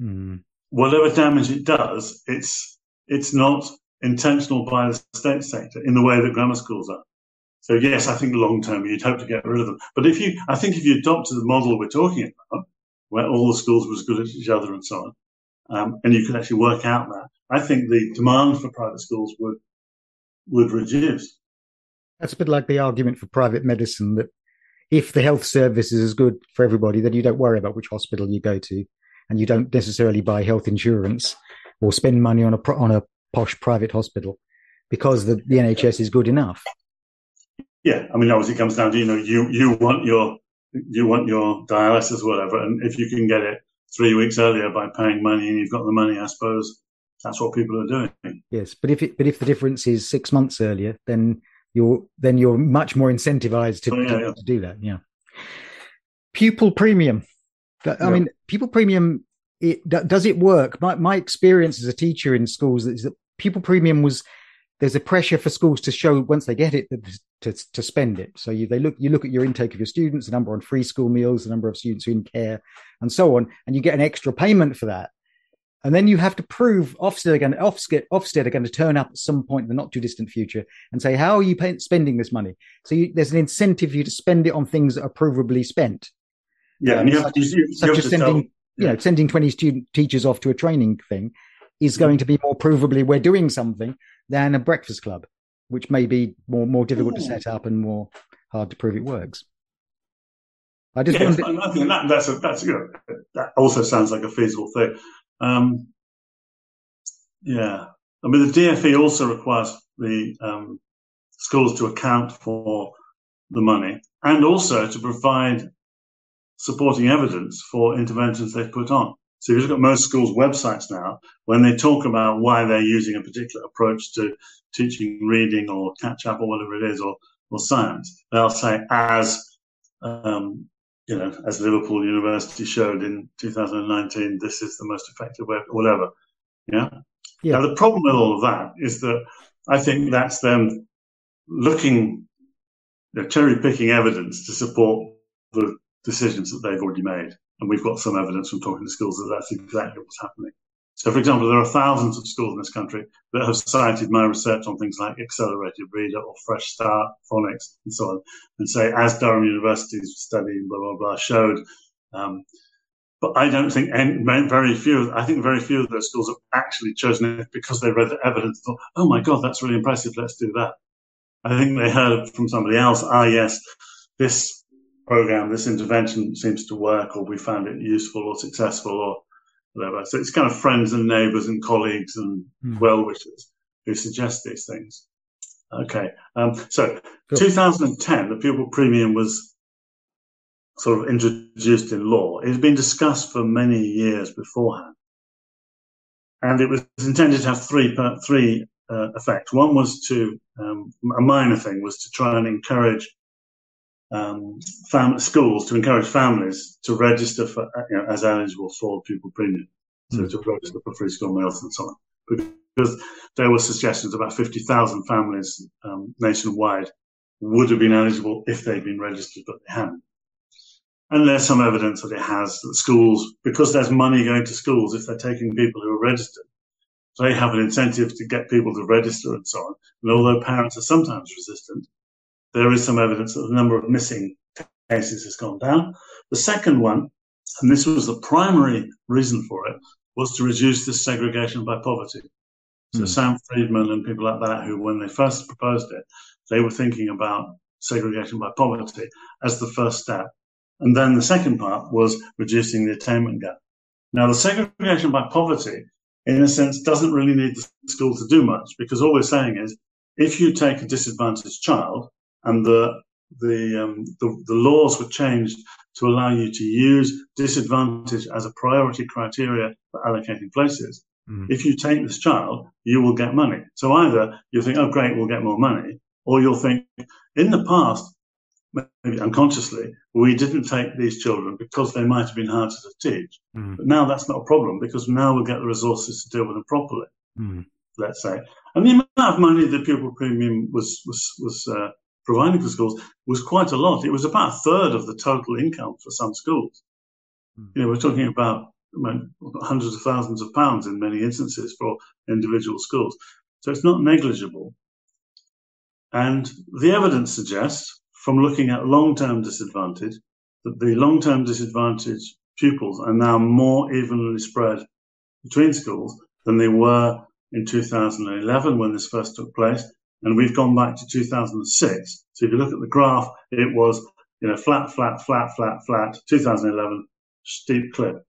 Mm. Whatever damage it does, it's it's not intentional by the state sector in the way that grammar schools are. So yes, I think long term you'd hope to get rid of them. But if you, I think if you adopted the model we're talking about, where all the schools were as good as each other and so on, um, and you could actually work out that, I think the demand for private schools would would reduce. That's a bit like the argument for private medicine that if the health service is as good for everybody, then you don't worry about which hospital you go to, and you don't necessarily buy health insurance or spend money on a on a posh private hospital because the, the NHS is good enough. Yeah, I mean, obviously, it comes down to you know you you want your you want your dialysis, whatever, and if you can get it three weeks earlier by paying money, and you've got the money, I suppose that's what people are doing. Yes, but if it, but if the difference is six months earlier, then you're then you're much more incentivized to, oh, yeah, to, yeah. to do that. Yeah. Pupil premium. I yeah. mean, pupil premium it does it work? My my experience as a teacher in schools is that pupil premium was there's a pressure for schools to show once they get it to, to spend it. So you they look you look at your intake of your students, the number on free school meals, the number of students who in care, and so on, and you get an extra payment for that. And then you have to prove Ofsted are going to, Ofsted, Ofsted are going to turn up at some point in the not too distant future and say, how are you pay, spending this money? So you, there's an incentive for you to spend it on things that are provably spent. Yeah, and you have, such, you, you such as sending you know, sending 20 student teachers off to a training thing is going to be more provably we're doing something than a breakfast club, which may be more more difficult Ooh. to set up and more hard to prove it works. I just yeah, I think that, that's a, that's good. That also sounds like a feasible thing. Um, yeah, I mean the DFE also requires the um, schools to account for the money and also to provide supporting evidence for interventions they've put on. So if you look at most schools' websites now, when they talk about why they're using a particular approach to teaching reading or catch up or whatever it is, or, or science, they'll say as um, you know, as Liverpool University showed in 2019, this is the most effective way, whatever. Yeah? yeah. Now the problem with all of that is that I think that's them looking, you know, cherry picking evidence to support the decisions that they've already made. And we've got some evidence from talking to schools that that's exactly what's happening. So, for example, there are thousands of schools in this country that have cited my research on things like accelerated reader or fresh start, phonics, and so on, and say, as Durham University's study, blah, blah, blah, showed. Um, but I don't think any, very few, I think very few of those schools have actually chosen it because they read the evidence and thought, oh my God, that's really impressive, let's do that. I think they heard from somebody else, ah, yes, this program, this intervention seems to work, or we found it useful or successful, or whatever. So it's kind of friends and neighbours and colleagues and mm. well wishers who suggest these things. Okay, um, so cool. 2010, the pupil premium was sort of introduced in law. It had been discussed for many years beforehand, and it was intended to have three three uh, effects. One was to um, a minor thing was to try and encourage um, fam- schools to encourage families to register for you know, as eligible for pupil premium, so mm. to register for free school meals and so on. Because there were suggestions about 50,000 families um, nationwide would have been eligible if they'd been registered, but they hadn't. And there's some evidence that it has that schools, because there's money going to schools if they're taking people who are registered, they have an incentive to get people to register and so on. And although parents are sometimes resistant, there is some evidence that the number of missing cases has gone down. The second one, and this was the primary reason for it, was to reduce this segregation by poverty. So mm. Sam Freedman and people like that, who when they first proposed it, they were thinking about segregation by poverty as the first step. And then the second part was reducing the attainment gap. Now, the segregation by poverty, in a sense, doesn't really need the school to do much because all we're saying is if you take a disadvantaged child and the the, um, the, the laws were changed to allow you to use disadvantage as a priority criteria for allocating places. Mm. If you take this child, you will get money. So either you think, oh great, we'll get more money, or you'll think, in the past, maybe unconsciously, we didn't take these children because they might have been harder to teach. Mm. But now that's not a problem because now we'll get the resources to deal with them properly. Mm. Let's say, and the amount of money the pupil premium was was was uh, providing for schools was quite a lot. It was about a third of the total income for some schools. Mm. You know, we're talking about hundreds of thousands of pounds in many instances for individual schools. So it's not negligible. And the evidence suggests, from looking at long-term disadvantage, that the long-term disadvantage pupils are now more evenly spread between schools than they were in 2011 when this first took place, and we've gone back to 2006. So if you look at the graph, it was you know flat, flat, flat, flat, flat. 2011 steep clip.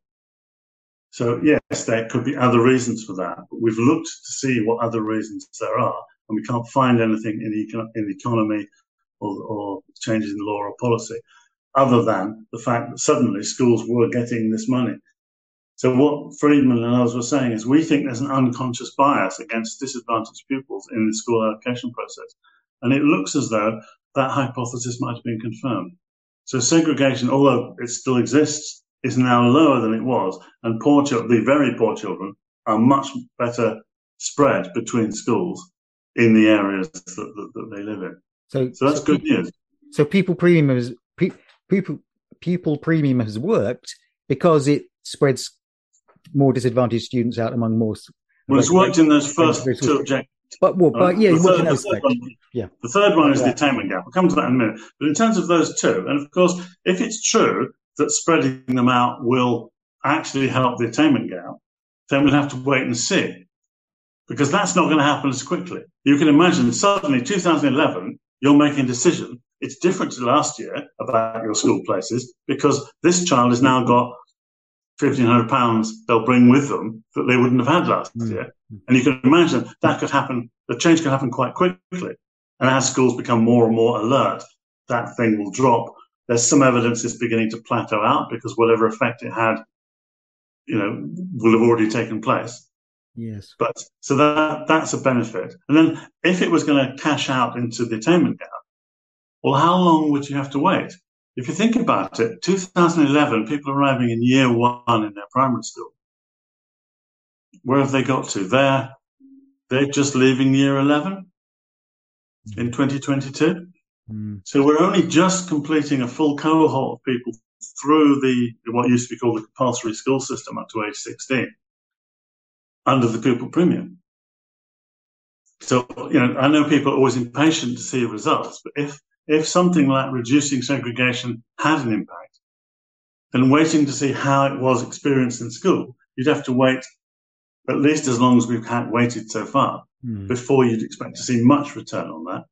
So yes, there could be other reasons for that, but we've looked to see what other reasons there are, and we can't find anything in the, in the economy or, or changes in law or policy, other than the fact that suddenly schools were getting this money. So what Freedman and others were saying is we think there's an unconscious bias against disadvantaged pupils in the school allocation process. And it looks as though that hypothesis might have been confirmed. So segregation, although it still exists, is now lower than it was. And poor children, the very poor children, are much better spread between schools in the areas that, that, that they live in. So, so that's so good people, news. So pupil premium has pupil pupil premium has worked because it spreads more disadvantaged students out among more. Well, it's worked in those first two objectives. But, well, but yeah, uh, the third, the third one, yeah. The third one is yeah. the attainment gap. We'll come to that in a minute. But in terms of those two, and of course, if it's true that spreading them out will actually help the attainment gap, then we'll have to wait and see. Because that's not going to happen as quickly. You can imagine suddenly 2011, you're making a decision. It's different to last year about your school places because this child has now got fifteen hundred pounds they'll bring with them that they wouldn't have had last mm. year. And you can imagine that could happen. The change can happen quite quickly. And as schools become more and more alert, that thing will drop. There's some evidence it's beginning to plateau out because whatever effect it had, you know, will have already taken place. Yes. But so that that's a benefit. And then if it was going to cash out into the attainment gap, well, how long would you have to wait? If you think about it, 2011, people arriving in year one in their primary school, where have they got to? They're, they're just leaving year 11 in 2022. Mm. So we're only just completing a full cohort of people through the what used to be called the compulsory school system up to age 16 under the pupil premium. So, you know, I know people are always impatient to see results, but if if something like reducing segregation had an impact, then waiting to see how it was experienced in school, you'd have to wait at least as long as we've had waited so far mm. before you'd expect to see much return on that.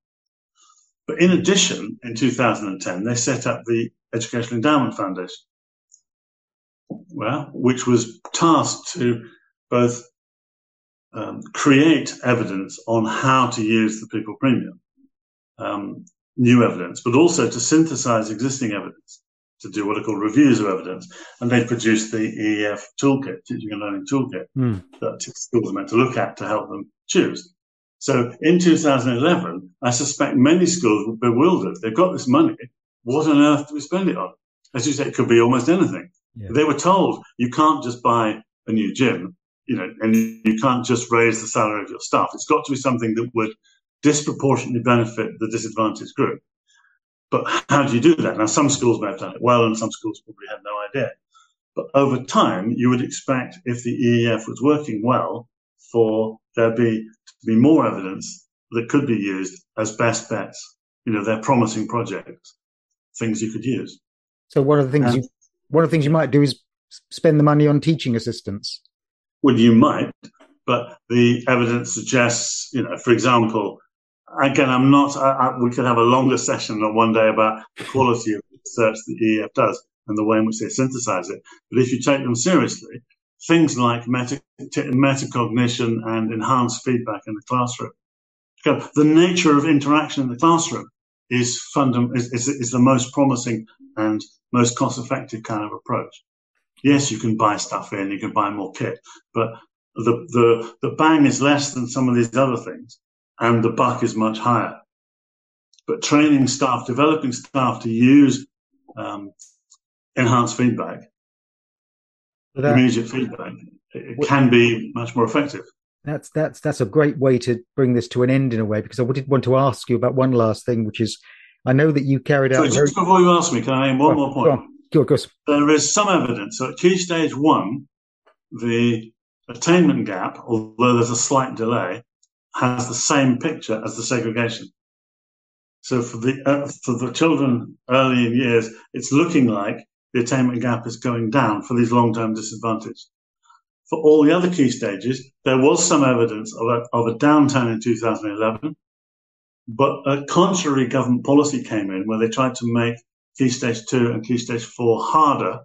But in addition, in 2010, they set up the Educational Endowment Foundation, well, which was tasked to both um, create evidence on how to use the pupil premium, um, new evidence, but also to synthesize existing evidence to do what are called reviews of evidence. And they produced the EEF toolkit, teaching and learning toolkit, mm. that schools are meant to look at to help them choose. So in 2011, I suspect many schools were bewildered. They've got this money. What on earth do we spend it on? As you say, it could be almost anything. Yeah. They were told you can't just buy a new gym, you know, and you can't just raise the salary of your staff. It's got to be something that would disproportionately benefit the disadvantaged group. But how do you do that? Now, some schools may have done it well, and some schools probably had no idea. But over time, you would expect if the EEF was working well, for there be to be more evidence that could be used as best bets. You know, they're promising projects, things you could use. So one of the things and, you one of the things you might do is spend the money on teaching assistants. Well, you might, but the evidence suggests, you know, for example, again, I'm not. I, I, we could have a longer session on one day about the quality of the research that EEF does and the way in which they synthesize it. But if you take them seriously, things like meta, metacognition and enhanced feedback in the classroom, the nature of interaction in the classroom is, fundam- is, is, is the most promising and most cost-effective kind of approach. Yes, you can buy stuff in, you can buy more kit, but the, the, the bang is less than some of these other things and the buck is much higher. But training staff, developing staff to use um, enhanced feedback, that, immediate feedback, it can be much more effective. That's that's that's a great way to bring this to an end in a way because I did want to ask you about one last thing, which is I know that you carried out. So just very... before you ask me, can I name one more point? Go on. Go on. There is some evidence that at key stage one, the attainment gap, although there's a slight delay, has the same picture as the segregation. So for the uh, for the children early in years, it's looking like the attainment gap is going down for these long-term disadvantaged. For all the other key stages, there was some evidence of a, of a downturn in 2011, but a contrary government policy came in where they tried to make key stage two and key stage four harder.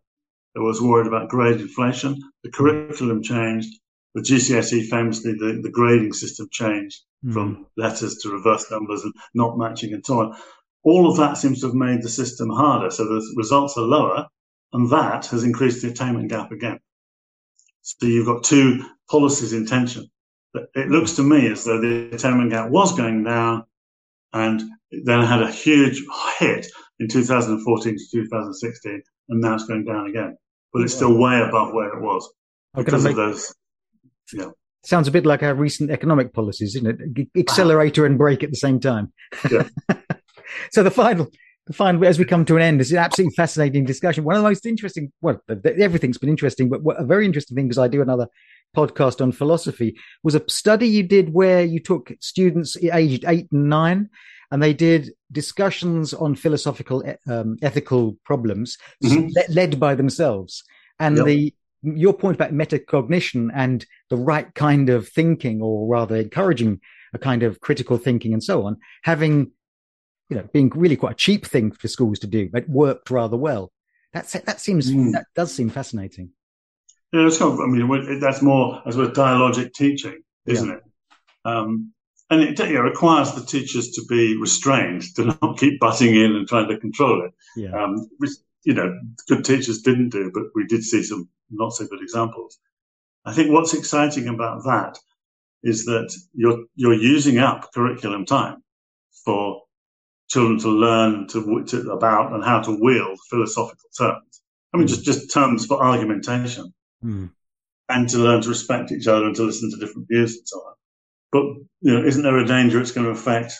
There was worried about grade inflation. The curriculum changed the GCSE famously, the, the grading system changed mm. from letters to reverse numbers and not matching and so on. All of that seems to have made the system harder. So the results are lower, and that has increased the attainment gap again. So you've got two policies in tension. It looks to me as though the attainment gap was going down and then had a huge hit in 2014 to 2016, and now it's going down again. But it's still way above where it was because make, of those yeah. Sounds a bit like our recent economic policies, isn't it? Accelerator and brake at the same time. Yeah. <laughs> so the final, the final, as we come to an end, is an absolutely fascinating discussion. One of the most interesting, well, everything's been interesting, but a very interesting thing because I do another podcast on philosophy was a study you did where you took students aged eight and nine and they did discussions on philosophical um, ethical problems mm-hmm. led by themselves and yep. the your point about metacognition and the right kind of thinking, or rather encouraging a kind of critical thinking and so on, having, you know, being really quite a cheap thing for schools to do, but worked rather well. That's, that seems, mm. that does seem fascinating. Yeah, it's kind of, I mean, that's more, as with dialogic teaching, isn't yeah. it? Um, and it, it, requires the teachers to be restrained, <laughs> to not keep butting in and trying to control it. Yeah. Um, you know, good teachers didn't do, but we did see some not so good examples. I think what's exciting about that is that you're you're using up curriculum time for children to learn to, to, about and how to wield philosophical terms. I mean, just just terms for argumentation, mm. and to learn to respect each other and to listen to different views and so on. But you know, isn't there a danger it's going to affect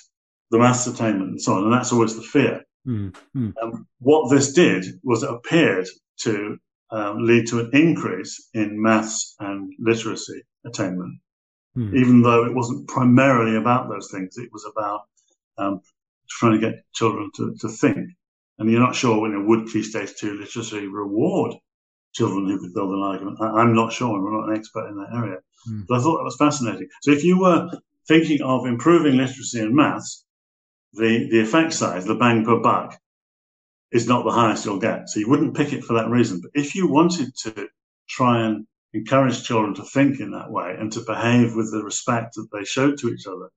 the maths attainment and so on? And that's always the fear. Mm. Mm. Um, what this did was it appeared to um, lead to an increase in maths and literacy attainment, hmm. even though it wasn't primarily about those things. It was about um, trying to get children to, to think. And you're not sure when you know, would Key Stage 2 literacy reward children who could build an argument. I, am not sure. We're not an expert in that area. Hmm. But I thought that was fascinating. So if you were thinking of improving literacy and maths, the, the effect size, the bang per buck, is not the highest you'll get. So you wouldn't pick it for that reason. But if you wanted to try and encourage children to think in that way and to behave with the respect that they showed to each other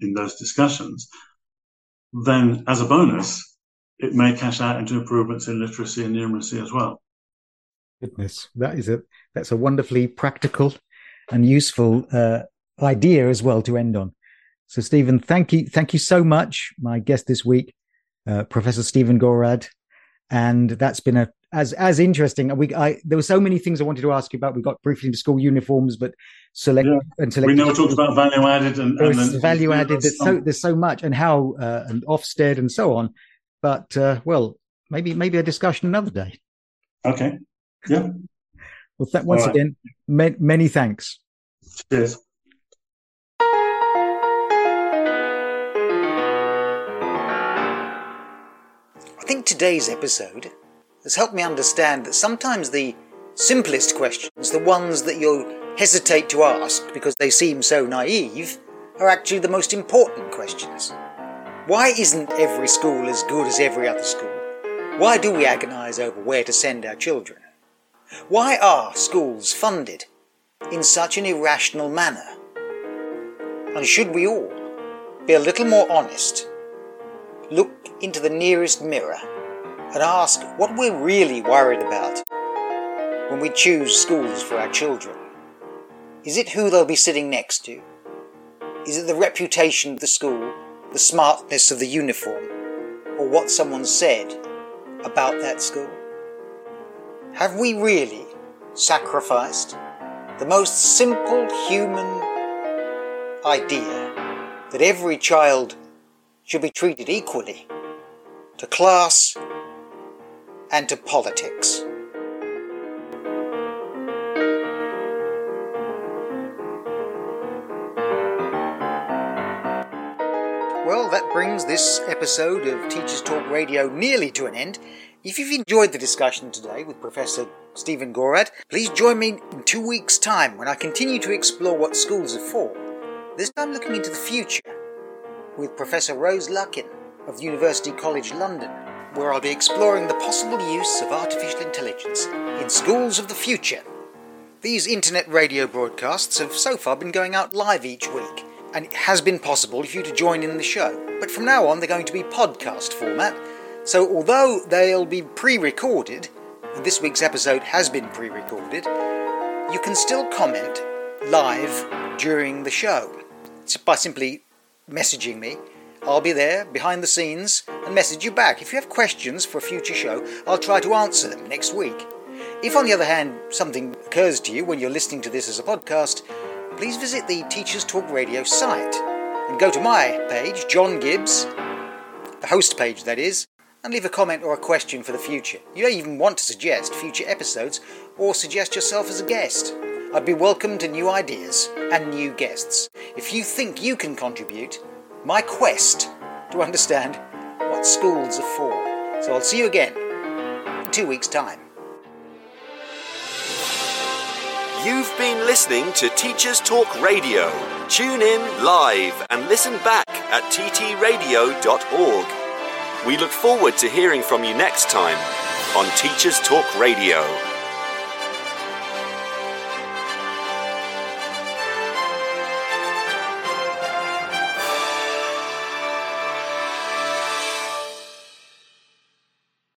in those discussions, then as a bonus, it may cash out into improvements in literacy and numeracy as well. Goodness, that is a that's a wonderfully practical and useful uh, idea as well to end on. So, Stephen, thank you, thank you so much. My guest this week, uh, Professor Stephen Gorard, and that's been a as as interesting. We I there were so many things I wanted to ask you about. We got briefly into school uniforms, but select yeah. and select. We never talked about value added and, and, and value added. There's so there's so much and how uh, and Ofsted and so on. But uh, well, maybe maybe a discussion another day. Okay. Yeah. well, th- once right. again, ma- many thanks. Cheers. Think today's episode has helped me understand that sometimes the simplest questions, the ones that you'll hesitate to ask because they seem so naive, are actually the most important questions. Why isn't every school as good as every other school? Why do we agonise over where to send our children? Why are schools funded in such an irrational manner? And should we all be a little more honest, look into the nearest mirror, and ask what we're really worried about when we choose schools for our children? Is it who they'll be sitting next to? Is it the reputation of the school the smartness of the uniform, or what someone said about that school? Have we really sacrificed the most simple human idea that every child should be treated equally to class and to politics? Well, that brings this episode of Teachers Talk Radio nearly to an end. If you've enjoyed the discussion today with Professor Stephen Gorard, please join me in two weeks' time when I continue to explore what schools are for. This time looking into the future with Professor Rose Luckin of University College London, where I'll be exploring the possible use of artificial intelligence in schools of the future. These internet radio broadcasts have so far been going out live each week and it has been possible for you to join in the show. But from now on, they're going to be podcast format. So although they'll be pre recorded, and this week's episode has been pre recorded, you can still comment live during the show by simply messaging me. I'll be there behind the scenes and message you back. If you have questions for a future show, I'll try to answer them next week. If, on the other hand, something occurs to you when you're listening to this as a podcast, please visit the Teachers Talk Radio site and go to my page, John Gibbs, the host page that is, and leave a comment or a question for the future. You may even want to suggest future episodes or suggest yourself as a guest. I'd be welcome to new ideas and new guests. If you think you can contribute, my quest to understand what schools are for. So I'll see you again in two weeks' time. You've been listening to Teachers Talk Radio. Tune in live and listen back at ttradio.org. We look forward to hearing from you next time on Teachers Talk Radio.